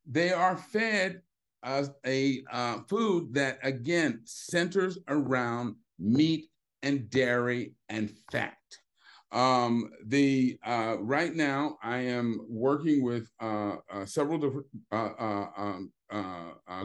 They are fed uh, a uh, food that, again, centers around meat and dairy and fat. Um, the uh, right now, I am working with uh, uh, several different uh, um,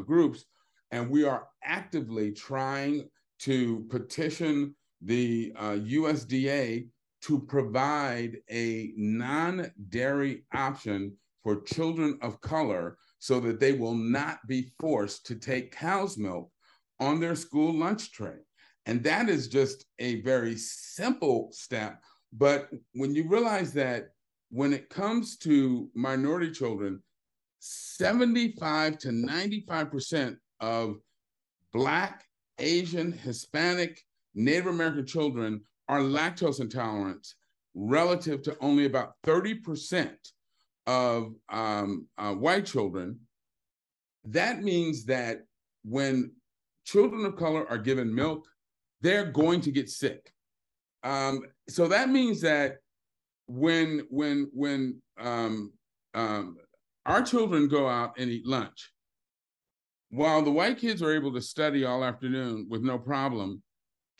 groups and we are actively trying to petition the uh, USDA to provide a non dairy option for children of color so that they will not be forced to take cow's milk on their school lunch tray. And that is just a very simple step. But when you realize that when it comes to minority children, 75 to 95% of Black, Asian, Hispanic, Native American children are lactose intolerant relative to only about 30% of um, uh, white children. That means that when children of color are given milk, they're going to get sick. Um, so that means that when when when um, um, our children go out and eat lunch, while the white kids are able to study all afternoon with no problem,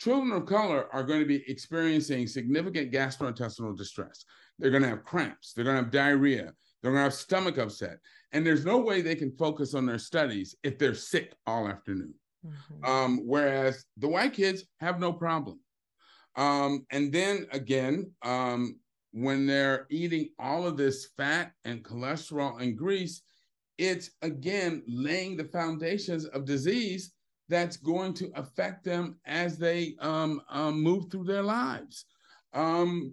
children of color are going to be experiencing significant gastrointestinal distress. They're going to have cramps. They're going to have diarrhea. They're going to have stomach upset. And there's no way they can focus on their studies if they're sick all afternoon. Mm-hmm. Um, whereas the white kids have no problem. Um, and then again, um, when they're eating all of this fat and cholesterol and grease, it's again laying the foundations of disease that's going to affect them as they um, um, move through their lives. Um,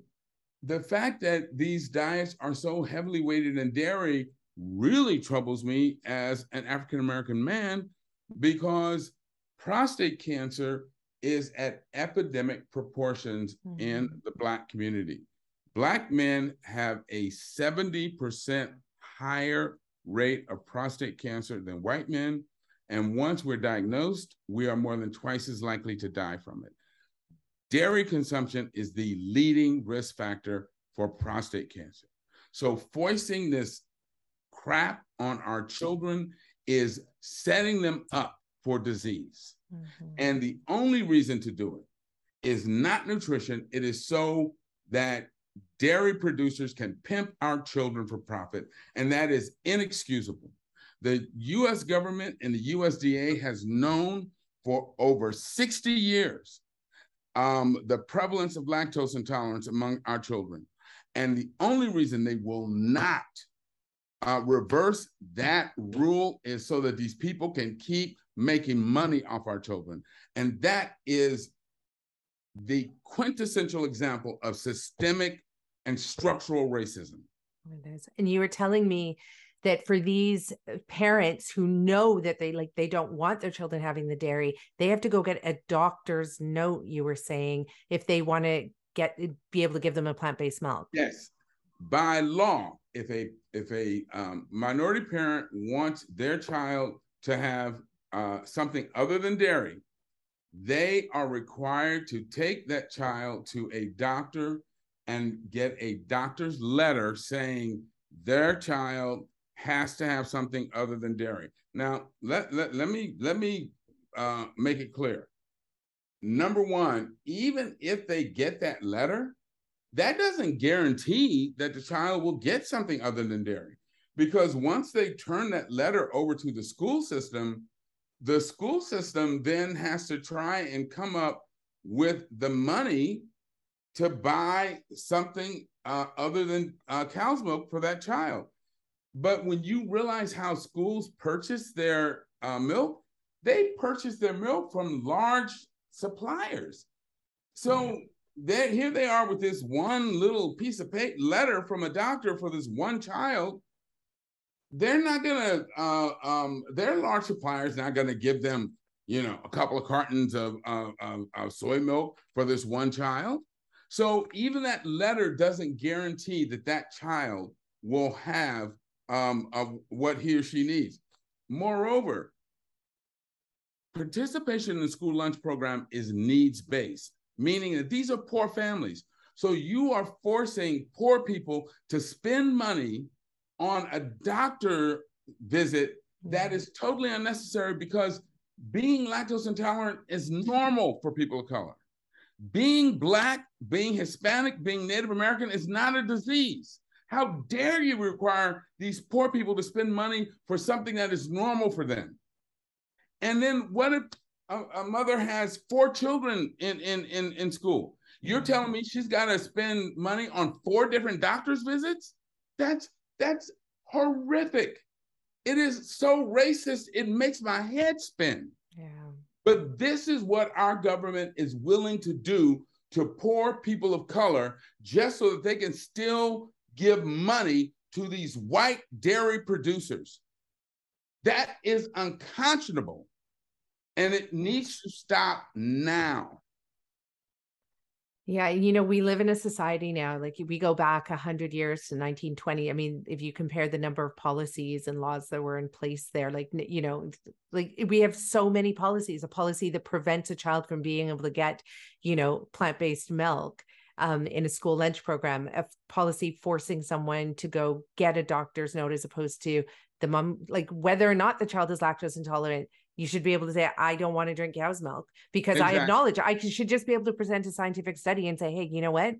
the fact that these diets are so heavily weighted in dairy really troubles me as an African American man because prostate cancer is at epidemic proportions mm-hmm. in the Black community. Black men have a 70% higher rate of prostate cancer than white men. And once we're diagnosed, we are more than twice as likely to die from it. Dairy consumption is the leading risk factor for prostate cancer. So, foisting this crap on our children is setting them up for disease. Mm-hmm. And the only reason to do it is not nutrition, it is so that dairy producers can pimp our children for profit, and that is inexcusable. The US government and the USDA has known for over 60 years um, the prevalence of lactose intolerance among our children. And the only reason they will not uh, reverse that rule is so that these people can keep making money off our children. And that is the quintessential example of systemic and structural racism. And you were telling me that for these parents who know that they like they don't want their children having the dairy, they have to go get a doctor's note. You were saying if they want to get be able to give them a plant based milk. Yes, by law, if a if a um, minority parent wants their child to have uh, something other than dairy, they are required to take that child to a doctor and get a doctor's letter saying their child has to have something other than dairy. Now, let, let, let me let me uh, make it clear. Number one, even if they get that letter, that doesn't guarantee that the child will get something other than dairy. Because once they turn that letter over to the school system, the school system then has to try and come up with the money to buy something uh, other than uh, cow's milk for that child. But when you realize how schools purchase their uh, milk, they purchase their milk from large suppliers. So they here they are with this one little piece of paper letter from a doctor for this one child. They're not gonna. Uh, um, their large suppliers not gonna give them, you know, a couple of cartons of, of, of soy milk for this one child. So even that letter doesn't guarantee that that child will have um, of what he or she needs. Moreover, participation in the school lunch program is needs based, meaning that these are poor families. So you are forcing poor people to spend money on a doctor visit that is totally unnecessary because being lactose intolerant is normal for people of color. Being Black, being Hispanic, being Native American is not a disease. How dare you require these poor people to spend money for something that is normal for them? And then what if a, a mother has four children in, in, in, in school? You're telling me she's got to spend money on four different doctor's visits? That's that's horrific. It is so racist, it makes my head spin. Yeah. But this is what our government is willing to do to poor people of color just so that they can still give money to these white dairy producers. That is unconscionable. And it needs to stop now. Yeah, you know, we live in a society now, like we go back 100 years to 1920. I mean, if you compare the number of policies and laws that were in place there, like, you know, like we have so many policies, a policy that prevents a child from being able to get, you know, plant based milk um, in a school lunch program, a policy forcing someone to go get a doctor's note as opposed to the mom, like whether or not the child is lactose intolerant, you should be able to say, I don't want to drink cow's milk because exactly. I have knowledge. I should just be able to present a scientific study and say, hey, you know what?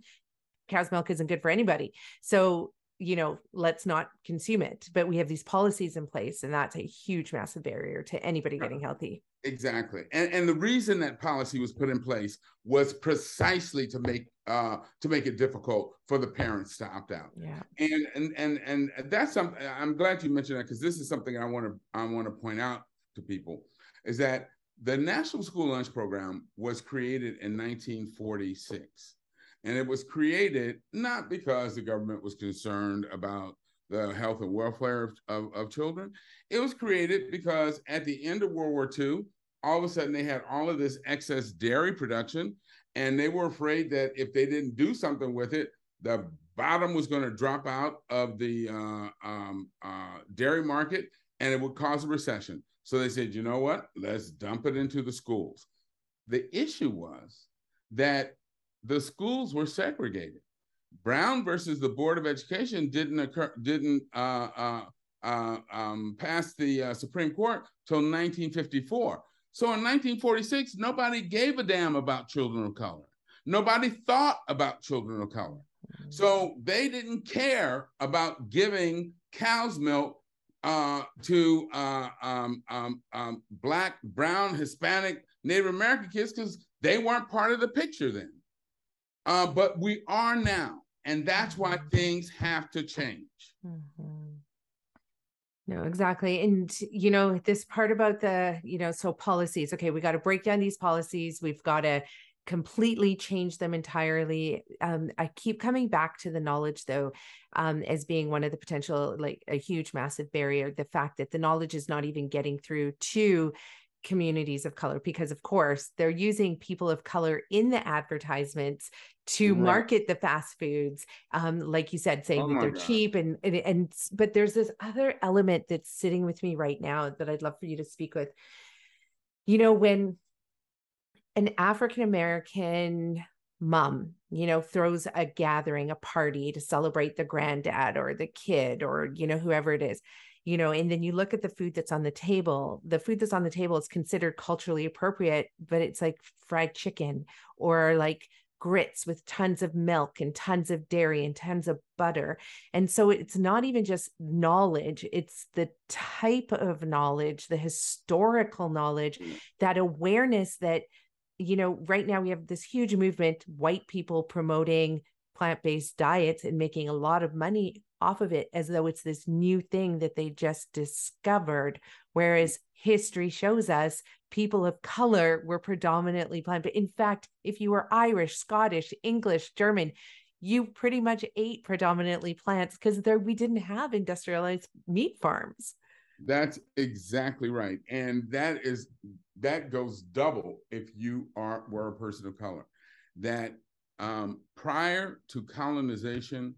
Cow's milk isn't good for anybody. So, you know, let's not consume it. But we have these policies in place, and that's a huge, massive barrier to anybody getting healthy. Exactly. And, and the reason that policy was put in place was precisely to make uh, to make it difficult for the parents to opt out. Yeah. And and and and that's something I'm glad you mentioned that because this is something I want to I want to point out to people is that the National School Lunch Program was created in 1946. And it was created not because the government was concerned about the health and welfare of, of, of, children. It was created because at the end of World War II, all of a sudden they had all of this excess dairy production, and they were afraid that if they didn't do something with it, the bottom was going to drop out of the uh, um, uh, dairy market and it would cause a recession. So they said, you know what? Let's dump it into the schools. The issue was that the schools were segregated. Brown versus the Board of Education didn't occur, didn't uh, uh, uh, um, pass the uh, Supreme Court till 1954. So in 1946, nobody gave a damn about children of color. Nobody thought about children of color. Mm-hmm. So they didn't care about giving cow's milk uh, to uh, um, um, um, Black, Brown, Hispanic, Native American kids because they weren't part of the picture then. Uh, but we are now, and that's why mm-hmm. things have to change. Mm-hmm. No, exactly. And, you know, this part about the, you know, so policies, okay, we got to break down these policies. We've got to completely change them entirely. Um, I keep coming back to the knowledge though, um, as being one of the potential, like a huge, massive barrier. The fact that the knowledge is not even getting through to communities of color because of course they're using people of color in the advertisements to right. market the fast foods um like you said saying oh that they're God. cheap and, and and but there's this other element that's sitting with me right now that I'd love for you to speak with you know when an African American mom, you know, throws a gathering, a party to celebrate the granddad or the kid or, you know, whoever it is, you know, and then you look at the food that's on the table. The food that's on the table is considered culturally appropriate, but it's like fried chicken or like grits with tons of milk and tons of dairy and tons of butter. And so it's not even just knowledge, it's the type of knowledge, the historical knowledge, mm. that awareness that you know, right now we have this huge movement, white people promoting plant based diets and making a lot of money off of it as though it's this new thing that they just discovered. Whereas history shows us people of color were predominantly plant based. In fact, if you were Irish, Scottish, English, German, you pretty much ate predominantly plants because there we didn't have industrialized meat farms. That's exactly right. And that is that goes double if you are were a person of color. That um, prior to colonization,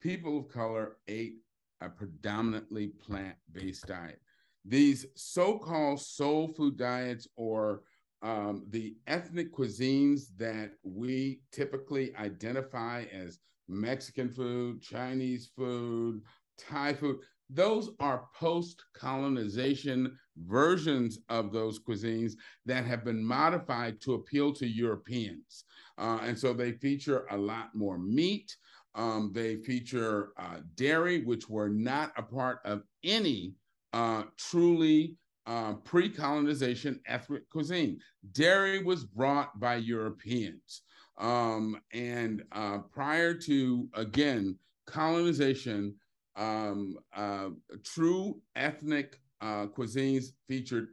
people of color ate a predominantly plant-based diet. These so-called soul food diets or um, the ethnic cuisines that we typically identify as Mexican food, Chinese food, Thai food, those are post colonization versions of those cuisines that have been modified to appeal to Europeans. Uh, and so they feature a lot more meat. Um, they feature uh, dairy, which were not a part of any uh, truly uh, pre colonization ethnic cuisine. Dairy was brought by Europeans. Um, and uh, prior to, again, colonization, um, uh, true ethnic uh, cuisines featured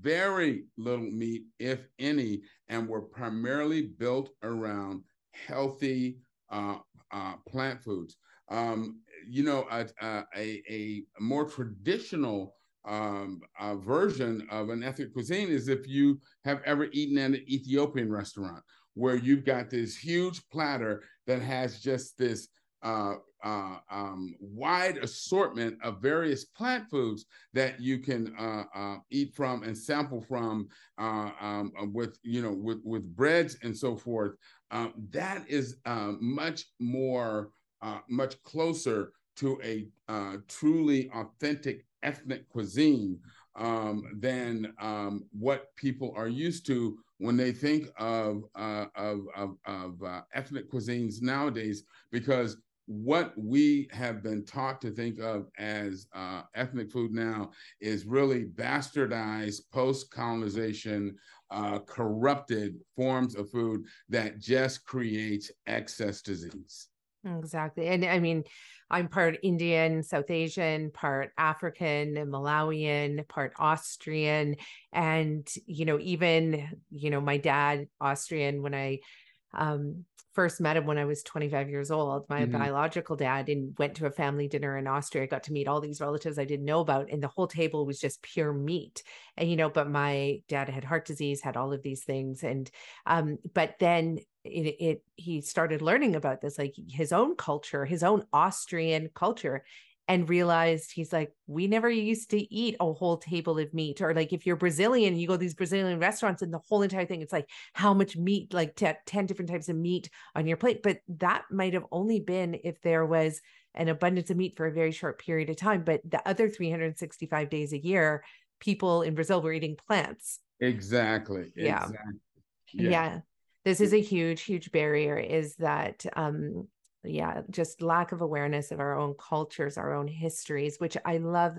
very little meat, if any, and were primarily built around healthy uh, uh plant foods. Um, you know, a, a, a more traditional um, uh, version of an ethnic cuisine is if you have ever eaten at an Ethiopian restaurant, where you've got this huge platter that has just this uh, uh, um, wide assortment of various plant foods that you can uh, uh eat from and sample from uh, um, with you know with with breads and so forth. that is much more much closer to a truly authentic ethnic cuisine um, than um, what people are used to when they think of uh, of, of, of uh, ethnic cuisines nowadays, because what we have been taught to think of as uh, ethnic food now is really bastardized post-colonization uh, corrupted forms of food that just creates excess disease. Exactly. And i mean i'm part indian south asian part african malawian part austrian. And you know even you know my dad austrian when i um first met him when I was 25 years old, my mm-hmm. biological dad, and went to a family dinner in Austria. I got to meet all these relatives I didn't know about, and the whole table was just pure meat. And you know, but my dad had heart disease, had all of these things, and um, but then it, it he started learning about this, like his own culture, his own Austrian culture, and realized he's like, we never used to eat a whole table of meat. Or like if you're Brazilian, you go to these Brazilian restaurants and the whole entire thing, it's like how much meat, like t- 10 different types of meat on your plate. But that might have only been if there was an abundance of meat for a very short period of time. But the other 365 days a year, people in Brazil were eating plants. Exactly. Yeah. Exactly. Yeah. yeah. This is a huge, huge barrier is that um, yeah just lack of awareness of our own cultures our own histories which i love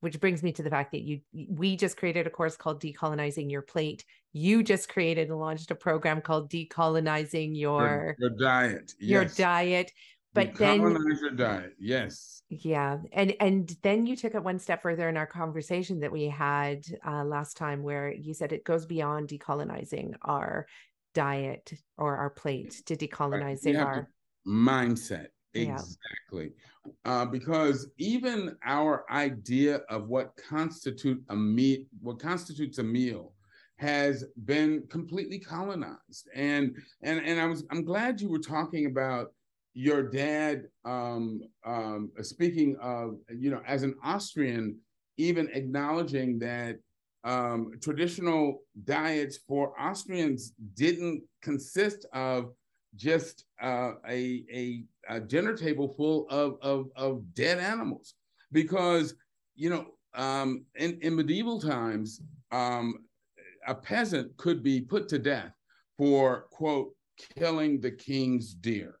which brings me to the fact that you we just created a course called decolonizing your plate you just created and launched a program called decolonizing your your, your diet yes. your diet but then your diet yes yeah and and then you took it one step further in our conversation that we had uh, last time where you said it goes beyond decolonizing our diet or our plate to decolonizing right. our mindset. Exactly. Yeah. Uh, because even our idea of what constitute a meat, what constitutes a meal, has been completely colonized. And and and I was I'm glad you were talking about your dad um, um, speaking of you know as an Austrian, even acknowledging that um, traditional diets for Austrians didn't consist of just uh, a, a, a dinner table full of, of, of dead animals. Because you know um, in, in medieval times um, a peasant could be put to death for quote killing the king's deer.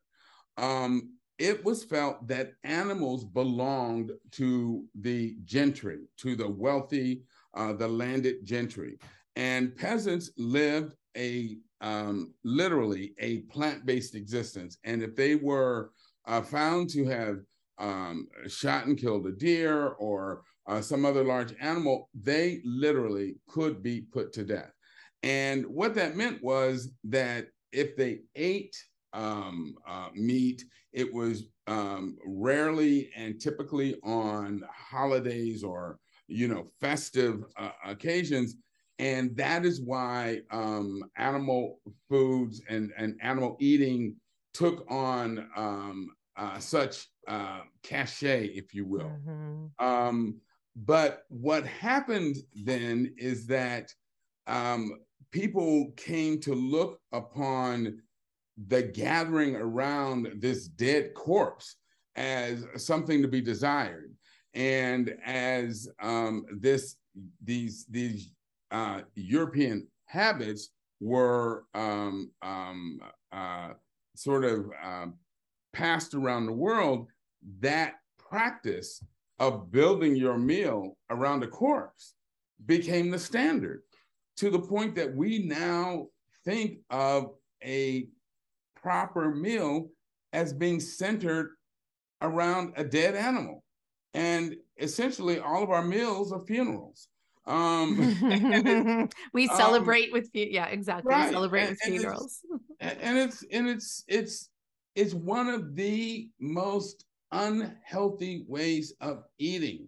Um, it was felt that animals belonged to the gentry to the wealthy uh, the landed gentry. And peasants lived a um, literally a plant-based existence. And if they were uh, found to have um, shot and killed a deer or uh, some other large animal, they literally could be put to death. And what that meant was that if they ate um, uh, meat, it was um, rarely and typically on holidays or you know festive uh, occasions and that is why um, animal foods and, and animal eating took on um, uh, such uh, cachet, if you will. Mm-hmm. Um, but what happened then is that um, people came to look upon the gathering around this dead corpse as something to be desired, and as um, this these these uh, European habits were um, um, uh, sort of um, passed around the world, that practice of building your meal around a corpse became the standard to the point that we now think of a proper meal as being centered around a dead animal. And essentially, all of our meals are funerals. Um, [laughs] we [laughs] um, celebrate um, with yeah, exactly. Right. We celebrate and, with and funerals. [laughs] It's, and it's and it's it's it's one of the most unhealthy ways of eating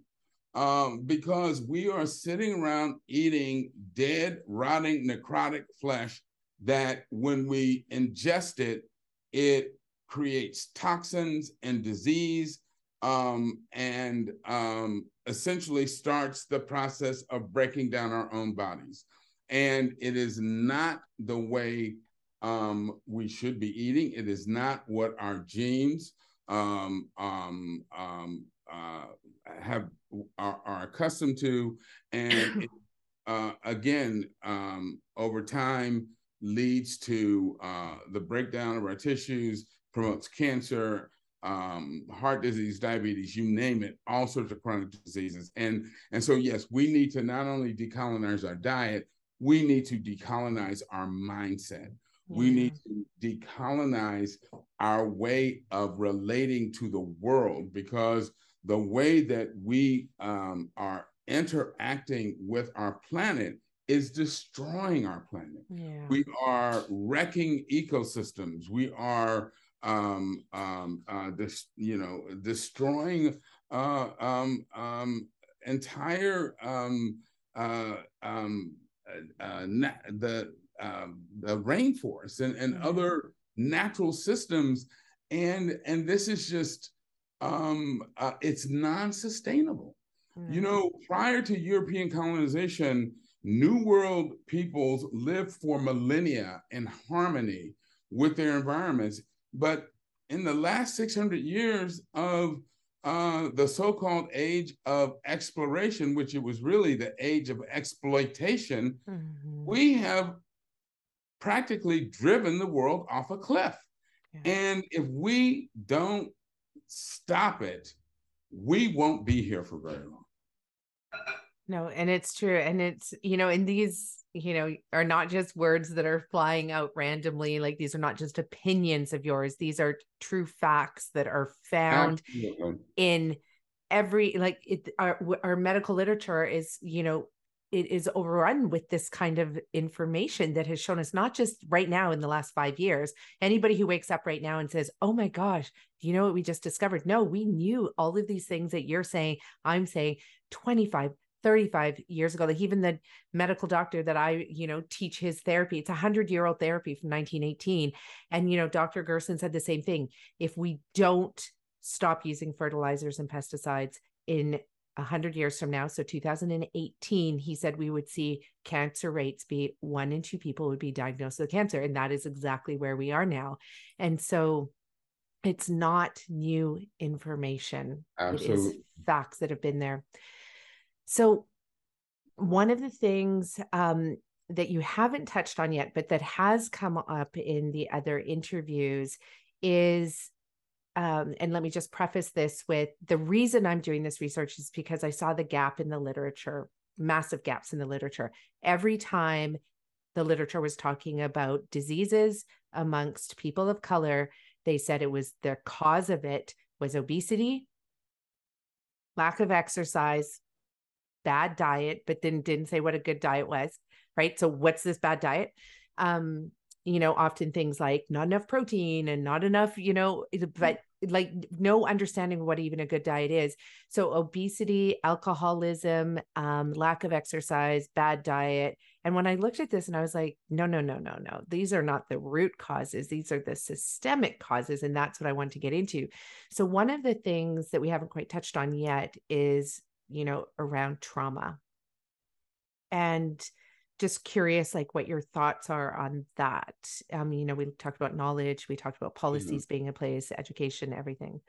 um, because we are sitting around eating dead, rotting, necrotic flesh that when we ingest it, it creates toxins and disease um, and um, essentially starts the process of breaking down our own bodies. And it is not the way um, we should be eating. It is not what our genes um, um, um, uh, have are, are, accustomed to, and it, [clears throat] uh, again, um, over time, leads to uh, the breakdown of our tissues, promotes cancer, um, heart disease, diabetes, you name it, all sorts of chronic diseases. And, and so, yes, we need to not only decolonize our diet, we need to decolonize our mindset. Yeah. We need to decolonize our way of relating to the world because the way that we um, are interacting with our planet is destroying our planet. Yeah. We are wrecking ecosystems. We are, um, um, uh, this, you know, destroying uh, um, um, entire um, uh, um, uh, uh, na- the um, the rainforest and, and mm-hmm. other natural systems, and and this is just um, uh, it's non-sustainable. Mm-hmm. You know, prior to European colonization, New World peoples lived for millennia in harmony with their environments. But in the last 600 years of uh, the so called age of exploration, which it was really the age of exploitation, mm-hmm. we have practically driven the world off a cliff. Yeah. And if we don't stop it, we won't be here for very long. No, and it's true. And it's, you know, in these, you know, are not just words that are flying out randomly. Like these are not just opinions of yours. These are true facts that are found Absolutely. in every, like it, our, our medical literature is, you know, it is overrun with this kind of information that has shown us not just right now in the last five years. Anybody who wakes up right now and says, Oh my gosh, do you know what we just discovered? No, we knew all of these things that you're saying, I'm saying 25, 35 years ago like even the medical doctor that i you know teach his therapy it's a 100 year old therapy from 1918 and you know dr gerson said the same thing if we don't stop using fertilizers and pesticides in 100 years from now so 2018 he said we would see cancer rates be one in two people would be diagnosed with cancer and that is exactly where we are now. And so it's not new information. Absolutely. it is facts that have been there so, one of the things um, that you haven't touched on yet, but that has come up in the other interviews is um, and let me just preface this with the reason I'm doing this research is because I saw the gap in the literature, massive gaps in the literature. Every time the literature was talking about diseases amongst people of color, they said it was the cause of it was obesity, lack of exercise, bad diet, but then didn't say what a good diet was, right? So what's this bad diet? Um, you know, often things like not enough protein and not enough, you know, but like no understanding of what even a good diet is. So obesity, alcoholism, um, lack of exercise, bad diet. And when I looked at this and I was like, no, no, no, no, no. These are not the root causes. These are the systemic causes. And that's what I want to get into. So one of the things that we haven't quite touched on yet is you know, around trauma. And just curious, like what your thoughts are on that. Um, you know, we talked about knowledge, we talked about mm-hmm. policies mm-hmm. being in place, education, everything.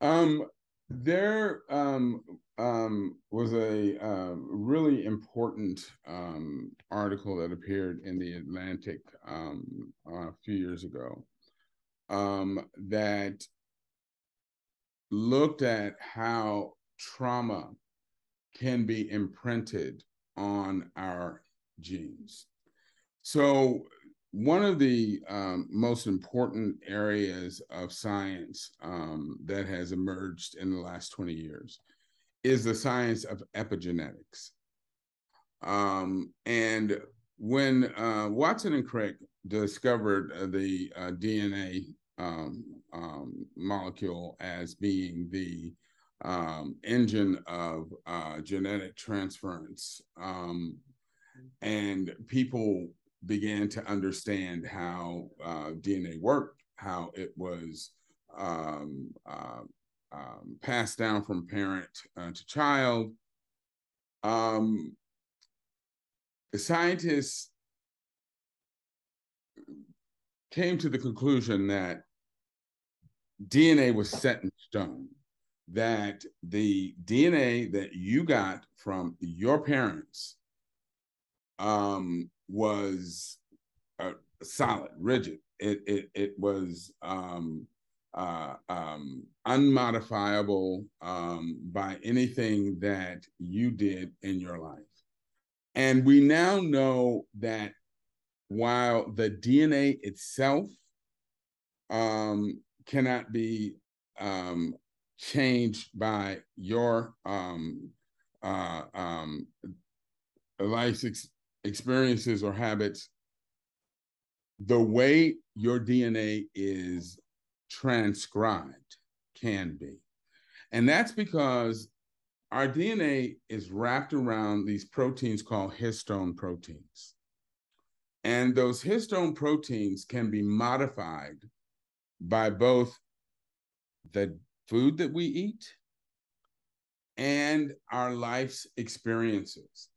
Um, there um, um, was a uh, really important um, article that appeared in the Atlantic um, a few years ago um, that looked at how trauma can be imprinted on our genes. So, one of the um, most important areas of science um, that has emerged in the last 20 years is the science of epigenetics. Um, and when uh, Watson and Crick discovered uh, the uh, DNA um, um, molecule as being the um, engine of uh, genetic transference. Um, and people began to understand how uh, DNA worked, how it was um, uh, passed down from parent uh, to child. Um, the scientists came to the conclusion that DNA was set in stone, that the DNA that you got from your parents um, was uh, solid, rigid. It it it was um, uh, um, unmodifiable um, by anything that you did in your life. And we now know that while the DNA itself um, cannot be um, changed by your um, uh, um, life ex- experiences or habits, the way your DNA is transcribed can be. And that's because our DNA is wrapped around these proteins called histone proteins. And those histone proteins can be modified by both the food that we eat and our life's experiences.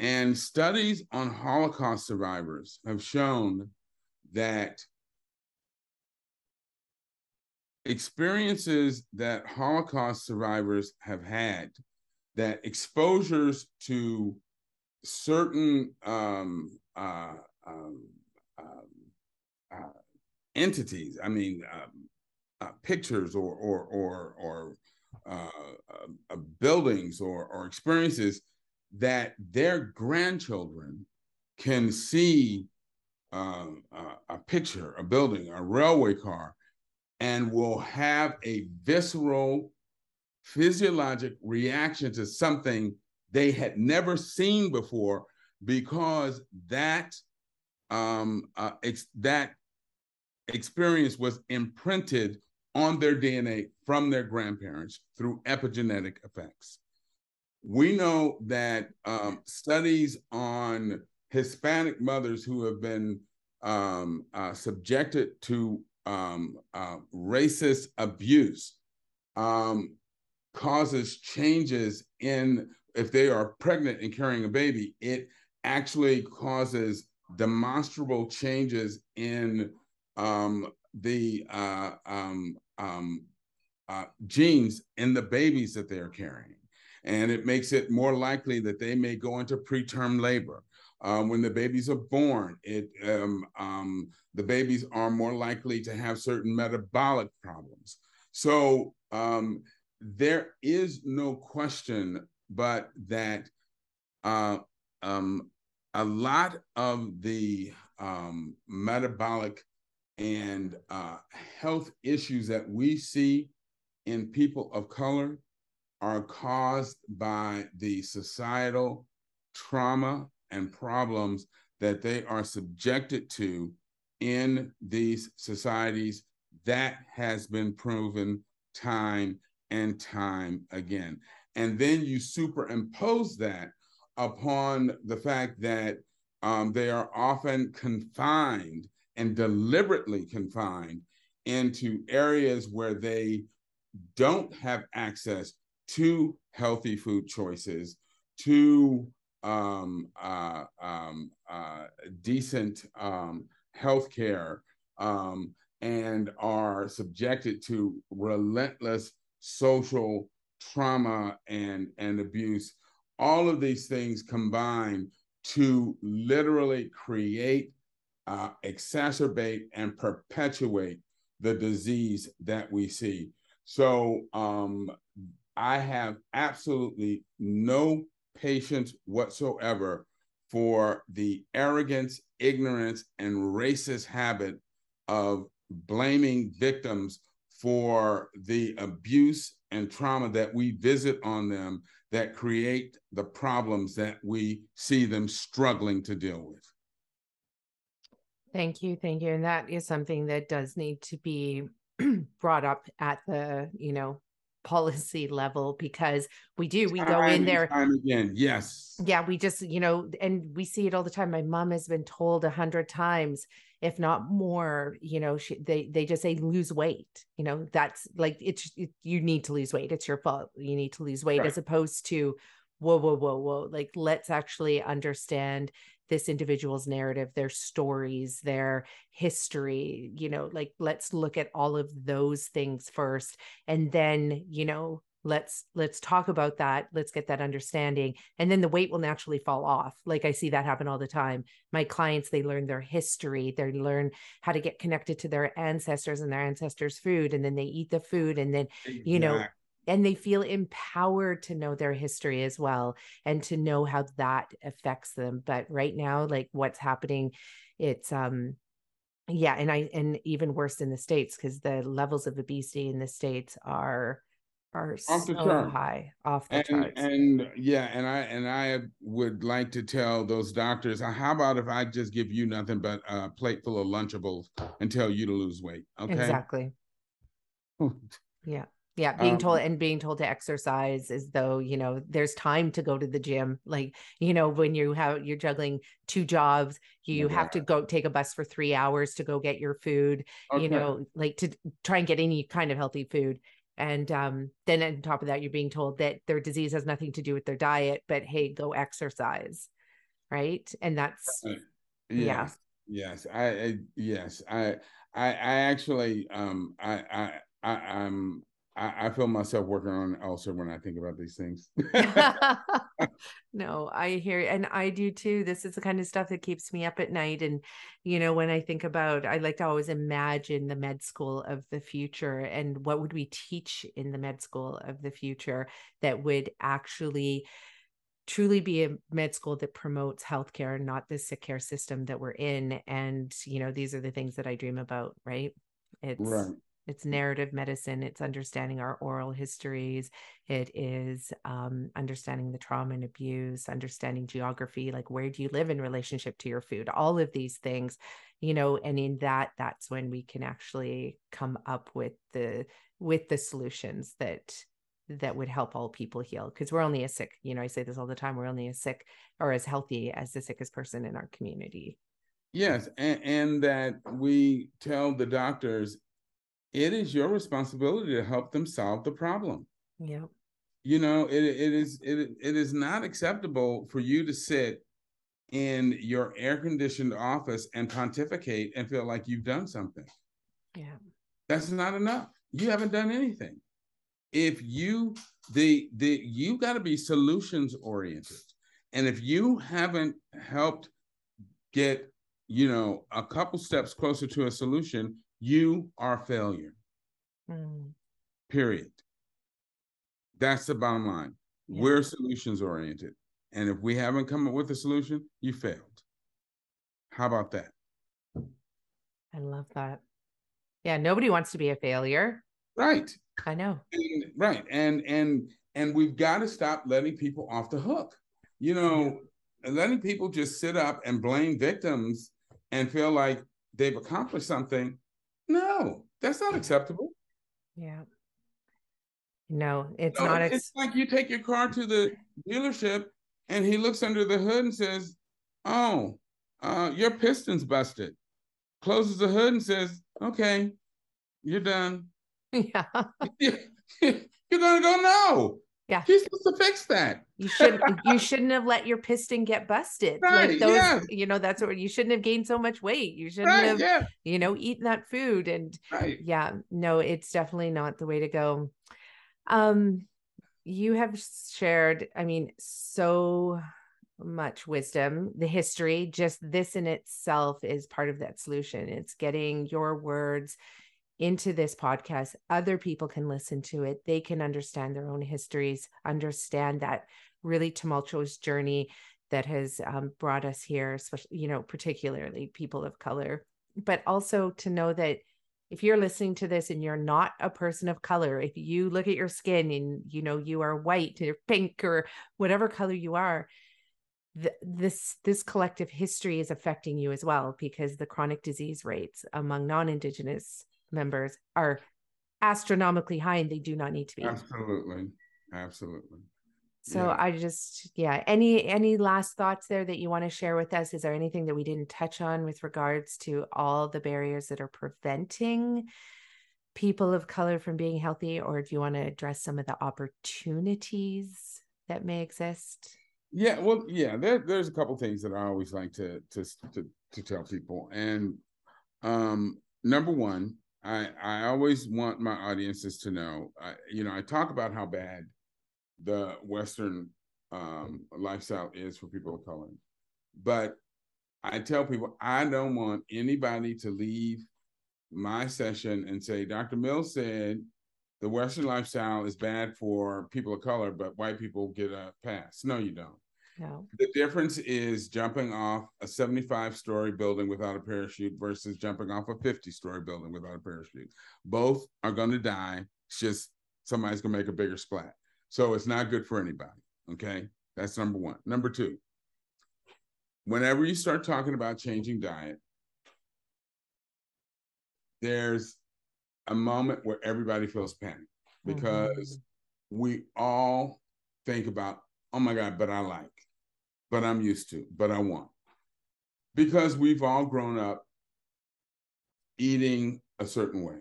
And studies on Holocaust survivors have shown that experiences that Holocaust survivors have had, that exposures to certain um, uh, um, um, uh, entities, I mean, um, uh, pictures or or or, or uh, uh, buildings or, or experiences that their grandchildren can see um, a picture, a building, a railway car, and will have a visceral physiologic reaction to something they had never seen before because that um, uh, that experience was imprinted on their DNA from their grandparents through epigenetic effects. We know that um, studies on Hispanic mothers who have been um, uh, subjected to um, uh, racist abuse um, causes changes in if they are pregnant and carrying a baby, it actually causes demonstrable changes in um, the uh, um, um, uh, genes in the babies that they're carrying. And it makes it more likely that they may go into preterm labor. Uh, when the babies are born, it um, um, the babies are more likely to have certain metabolic problems. So um, there is no question but that uh, um, a lot of the um, metabolic and uh, health issues that we see in people of color are caused by the societal trauma and problems that they are subjected to in these societies. That has been proven time and time again. And then you superimpose that upon the fact that um, they are often confined and deliberately confined into areas where they don't have access to healthy food choices, to um, uh, um, uh, decent um, health care, um, and are subjected to relentless social trauma and, and abuse. All of these things combine to literally create, uh, exacerbate, and perpetuate the disease that we see. So um, I have absolutely no patience whatsoever for the arrogance, ignorance, and racist habit of blaming victims for the abuse and trauma that we visit on them that create the problems that we see them struggling to deal with. Thank you. Thank you. And that is something that does need to be [clears throat] brought up at the you know policy level because we do we Time go in there Time again, yes. yeah we just you know and we see it all the time my mom has been told a hundred times if not more you know she, they they just say lose weight you know that's like it's it, you need to lose weight it's your fault you need to lose weight Right. as opposed to whoa whoa whoa whoa like let's actually understand this individual's narrative their stories their history you know like let's look at all of those things first and then you know let's let's talk about that let's get that understanding and then the weight will naturally fall off. Like i see that happen all the time. My clients they learn their history they learn how to get connected to their ancestors and their ancestors food and then they eat the food and then you know, and they feel empowered to know their history as well and to know how that affects them but right now like what's happening it's um yeah and i and even worse in the states because the levels of obesity in the states are are Off so chart. high off the and charts. and yeah and i and i would like to tell those doctors uh, how about if i just give you nothing but a plate full of lunchables and tell you to lose weight okay? Exactly. [laughs] Yeah yeah being Um, told and being told to exercise as though you know there's time to go to the gym like you know when you have you're juggling two jobs you have to go take a bus for three hours to go get your food Okay. you know like to try and get any kind of healthy food and um, then on top of that you're being told that their disease has nothing to do with their diet but hey go exercise right and that's Right. yeah. yes yes I, I yes i i i actually um i i i i'm I, I feel myself working on ulcer when I think about these things. [laughs] [laughs] no, I hear and I do too. This is the kind of stuff that keeps me up at night. And, you know, when I think about, I like to always imagine the med school of the future and what would we teach in the med school of the future that would actually truly be a med school that promotes healthcare, not the sick care system that we're in. And, you know, these are the things that I dream about, right? It's right. It's narrative medicine it's understanding our oral histories it is um, understanding the trauma and abuse understanding geography like where do you live in relationship to your food all of these things you know and in that that's when we can actually come up with the with the solutions that that would help all people heal because we're only as sick you know i say this all the time we're only as sick or as healthy as the sickest person in our community. Yes, and, and that we tell the doctors it is your responsibility to help them solve the problem. yeah You know, it it is it it is not acceptable for you to sit in your air conditioned office and pontificate and feel like you've done something. yeah That's not enough. You haven't done anything. If you the the you got to be solutions oriented. And if you haven't helped get, you know, a couple steps closer to a solution, you are a failure. Mm, Period. That's the bottom line. Yeah. We're solutions oriented. And if we haven't come up with a solution, you failed. How about that? i love that yeah nobody wants to be a failure Right. i know And- right and and and we've got to stop letting people off the hook you know letting people just sit up and blame victims and feel like they've accomplished something no that's not acceptable Yeah. No, it's No, not. it's like you take your car to the dealership and he looks under the hood and says oh uh, your piston's busted closes the hood and says okay you're done [laughs] yeah. [laughs] you're gonna go no Yeah. he's supposed to fix that You shouldn't you shouldn't have let your piston get busted. Right, like those, yeah. you know, that's what you shouldn't have gained so much weight. You shouldn't right have, yeah you know, eaten that food. And right yeah, no, it's definitely not the way to go. Um, you have shared, I mean, so much wisdom, the history, just this in itself is part of that solution. It's getting your words into this podcast. Other people can listen to it. They can understand their own histories, understand that really tumultuous journey that has um, brought us here, especially, you know, particularly people of color, but also to know that if you're listening to this and you're not a person of color, if you look at your skin and you know you are white or pink or whatever color you are, th- this this collective history is affecting you as well because the chronic disease rates among non-indigenous members are astronomically high and they do not need to be. Absolutely. Absolutely. So yeah. I just yeah, any any last thoughts there that you want to share with us? Is there anything that we didn't touch on with regards to all the barriers that are preventing people of color from being healthy or do you want to address some of the opportunities that may exist? Yeah, well, yeah, there, there's a couple things that I always like to to to, to tell people. And um number one, I I always want my audiences to know, I, you know, I talk about how bad the Western um, lifestyle is for people of color. But I tell people I don't want anybody to leave my session and say, Dr. Mills said the Western lifestyle is bad for people of color, but white people get a pass. No, you don't. No. The difference is jumping off a 75 story building without a parachute versus jumping off a 50 story building without a parachute. Both are going to die. It's just somebody's going to make a bigger splat. So it's not good for anybody. Okay. That's number one. Number two, whenever you start talking about changing diet, there's a moment where everybody feels panic because mm-hmm. we all think about, oh my God, but I like, but I'm used to, but I want. Because we've all grown up eating a certain way.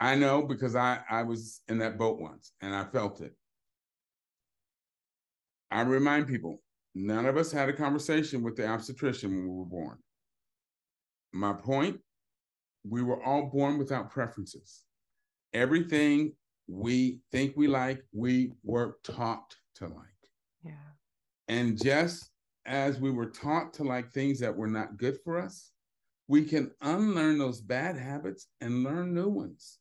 I know because I, I was in that boat once and I felt it. I remind people, none of us had a conversation with the obstetrician when we were born. My point, we were all born without preferences. Everything we think we like, we were taught to like. Yeah. And just as we were taught to like things that were not good for us, we can unlearn those bad habits and learn new ones.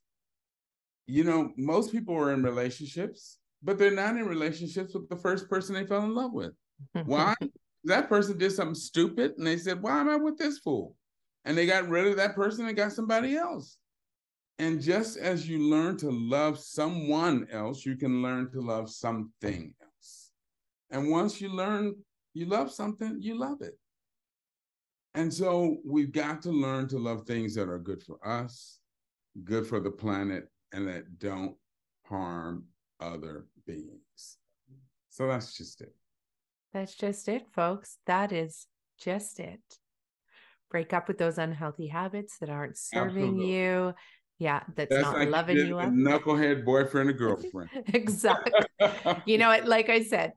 You know, most people are in relationships but they're not in relationships with the first person they fell in love with. Why? [laughs] that person did something stupid and they said, Why am I with this fool? And they got rid of that person and got somebody else. And just as you learn to love someone else, you can learn to love something else. And once you learn you love something, you love it. And so we've got to learn to love things that are good for us, good for the planet, and that don't harm other beings. So that's just it. That's just it, folks. That is just it. Break up with those unhealthy habits that aren't serving Absolutely. you. Yeah, that's, that's not like loving you up. Knucklehead boyfriend or [laughs] girlfriend. exactly. you know, like I said,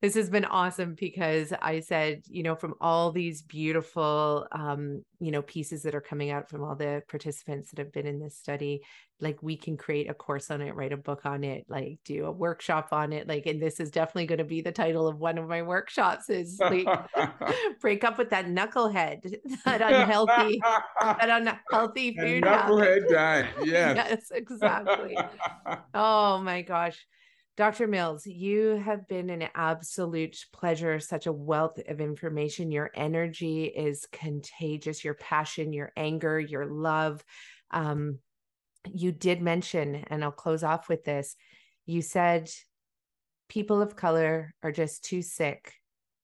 this has been awesome because I said, you know, from all these beautiful, um, you know, pieces that are coming out from all the participants that have been in this study, like we can create a course on it, write a book on it, like do a workshop on it. Like, and this is definitely going to be the title of one of my workshops is like [laughs] [laughs] break up with that knucklehead, [laughs] that unhealthy, that unhealthy food. knucklehead diet. Yes. yes, exactly. oh my gosh. Dr. Mills, you have been an absolute pleasure, such a wealth of information. Your energy is contagious, your passion, your anger, your love. Um, you did mention, and I'll close off with this you said people of color are just too sick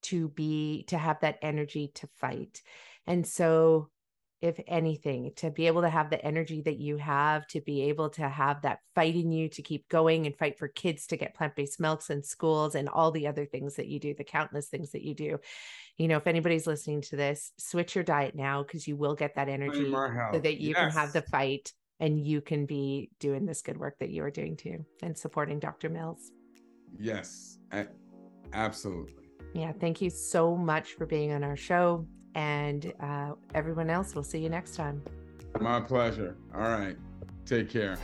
to be to have that energy to fight and so if anything, to be able to have the energy that you have, to be able to have that fight in you to keep going and fight for kids to get plant based milks in schools and all the other things that you do, the countless things that you do. You know, if anybody's listening to this, switch your diet now because you will get that energy so that you yes. can have the fight and you can be doing this good work that you are doing too and supporting Dr. Mills. Yes, absolutely. Yeah, thank you so much for being on our show. And uh, everyone else, we'll see you next time. My pleasure. All right. Take care.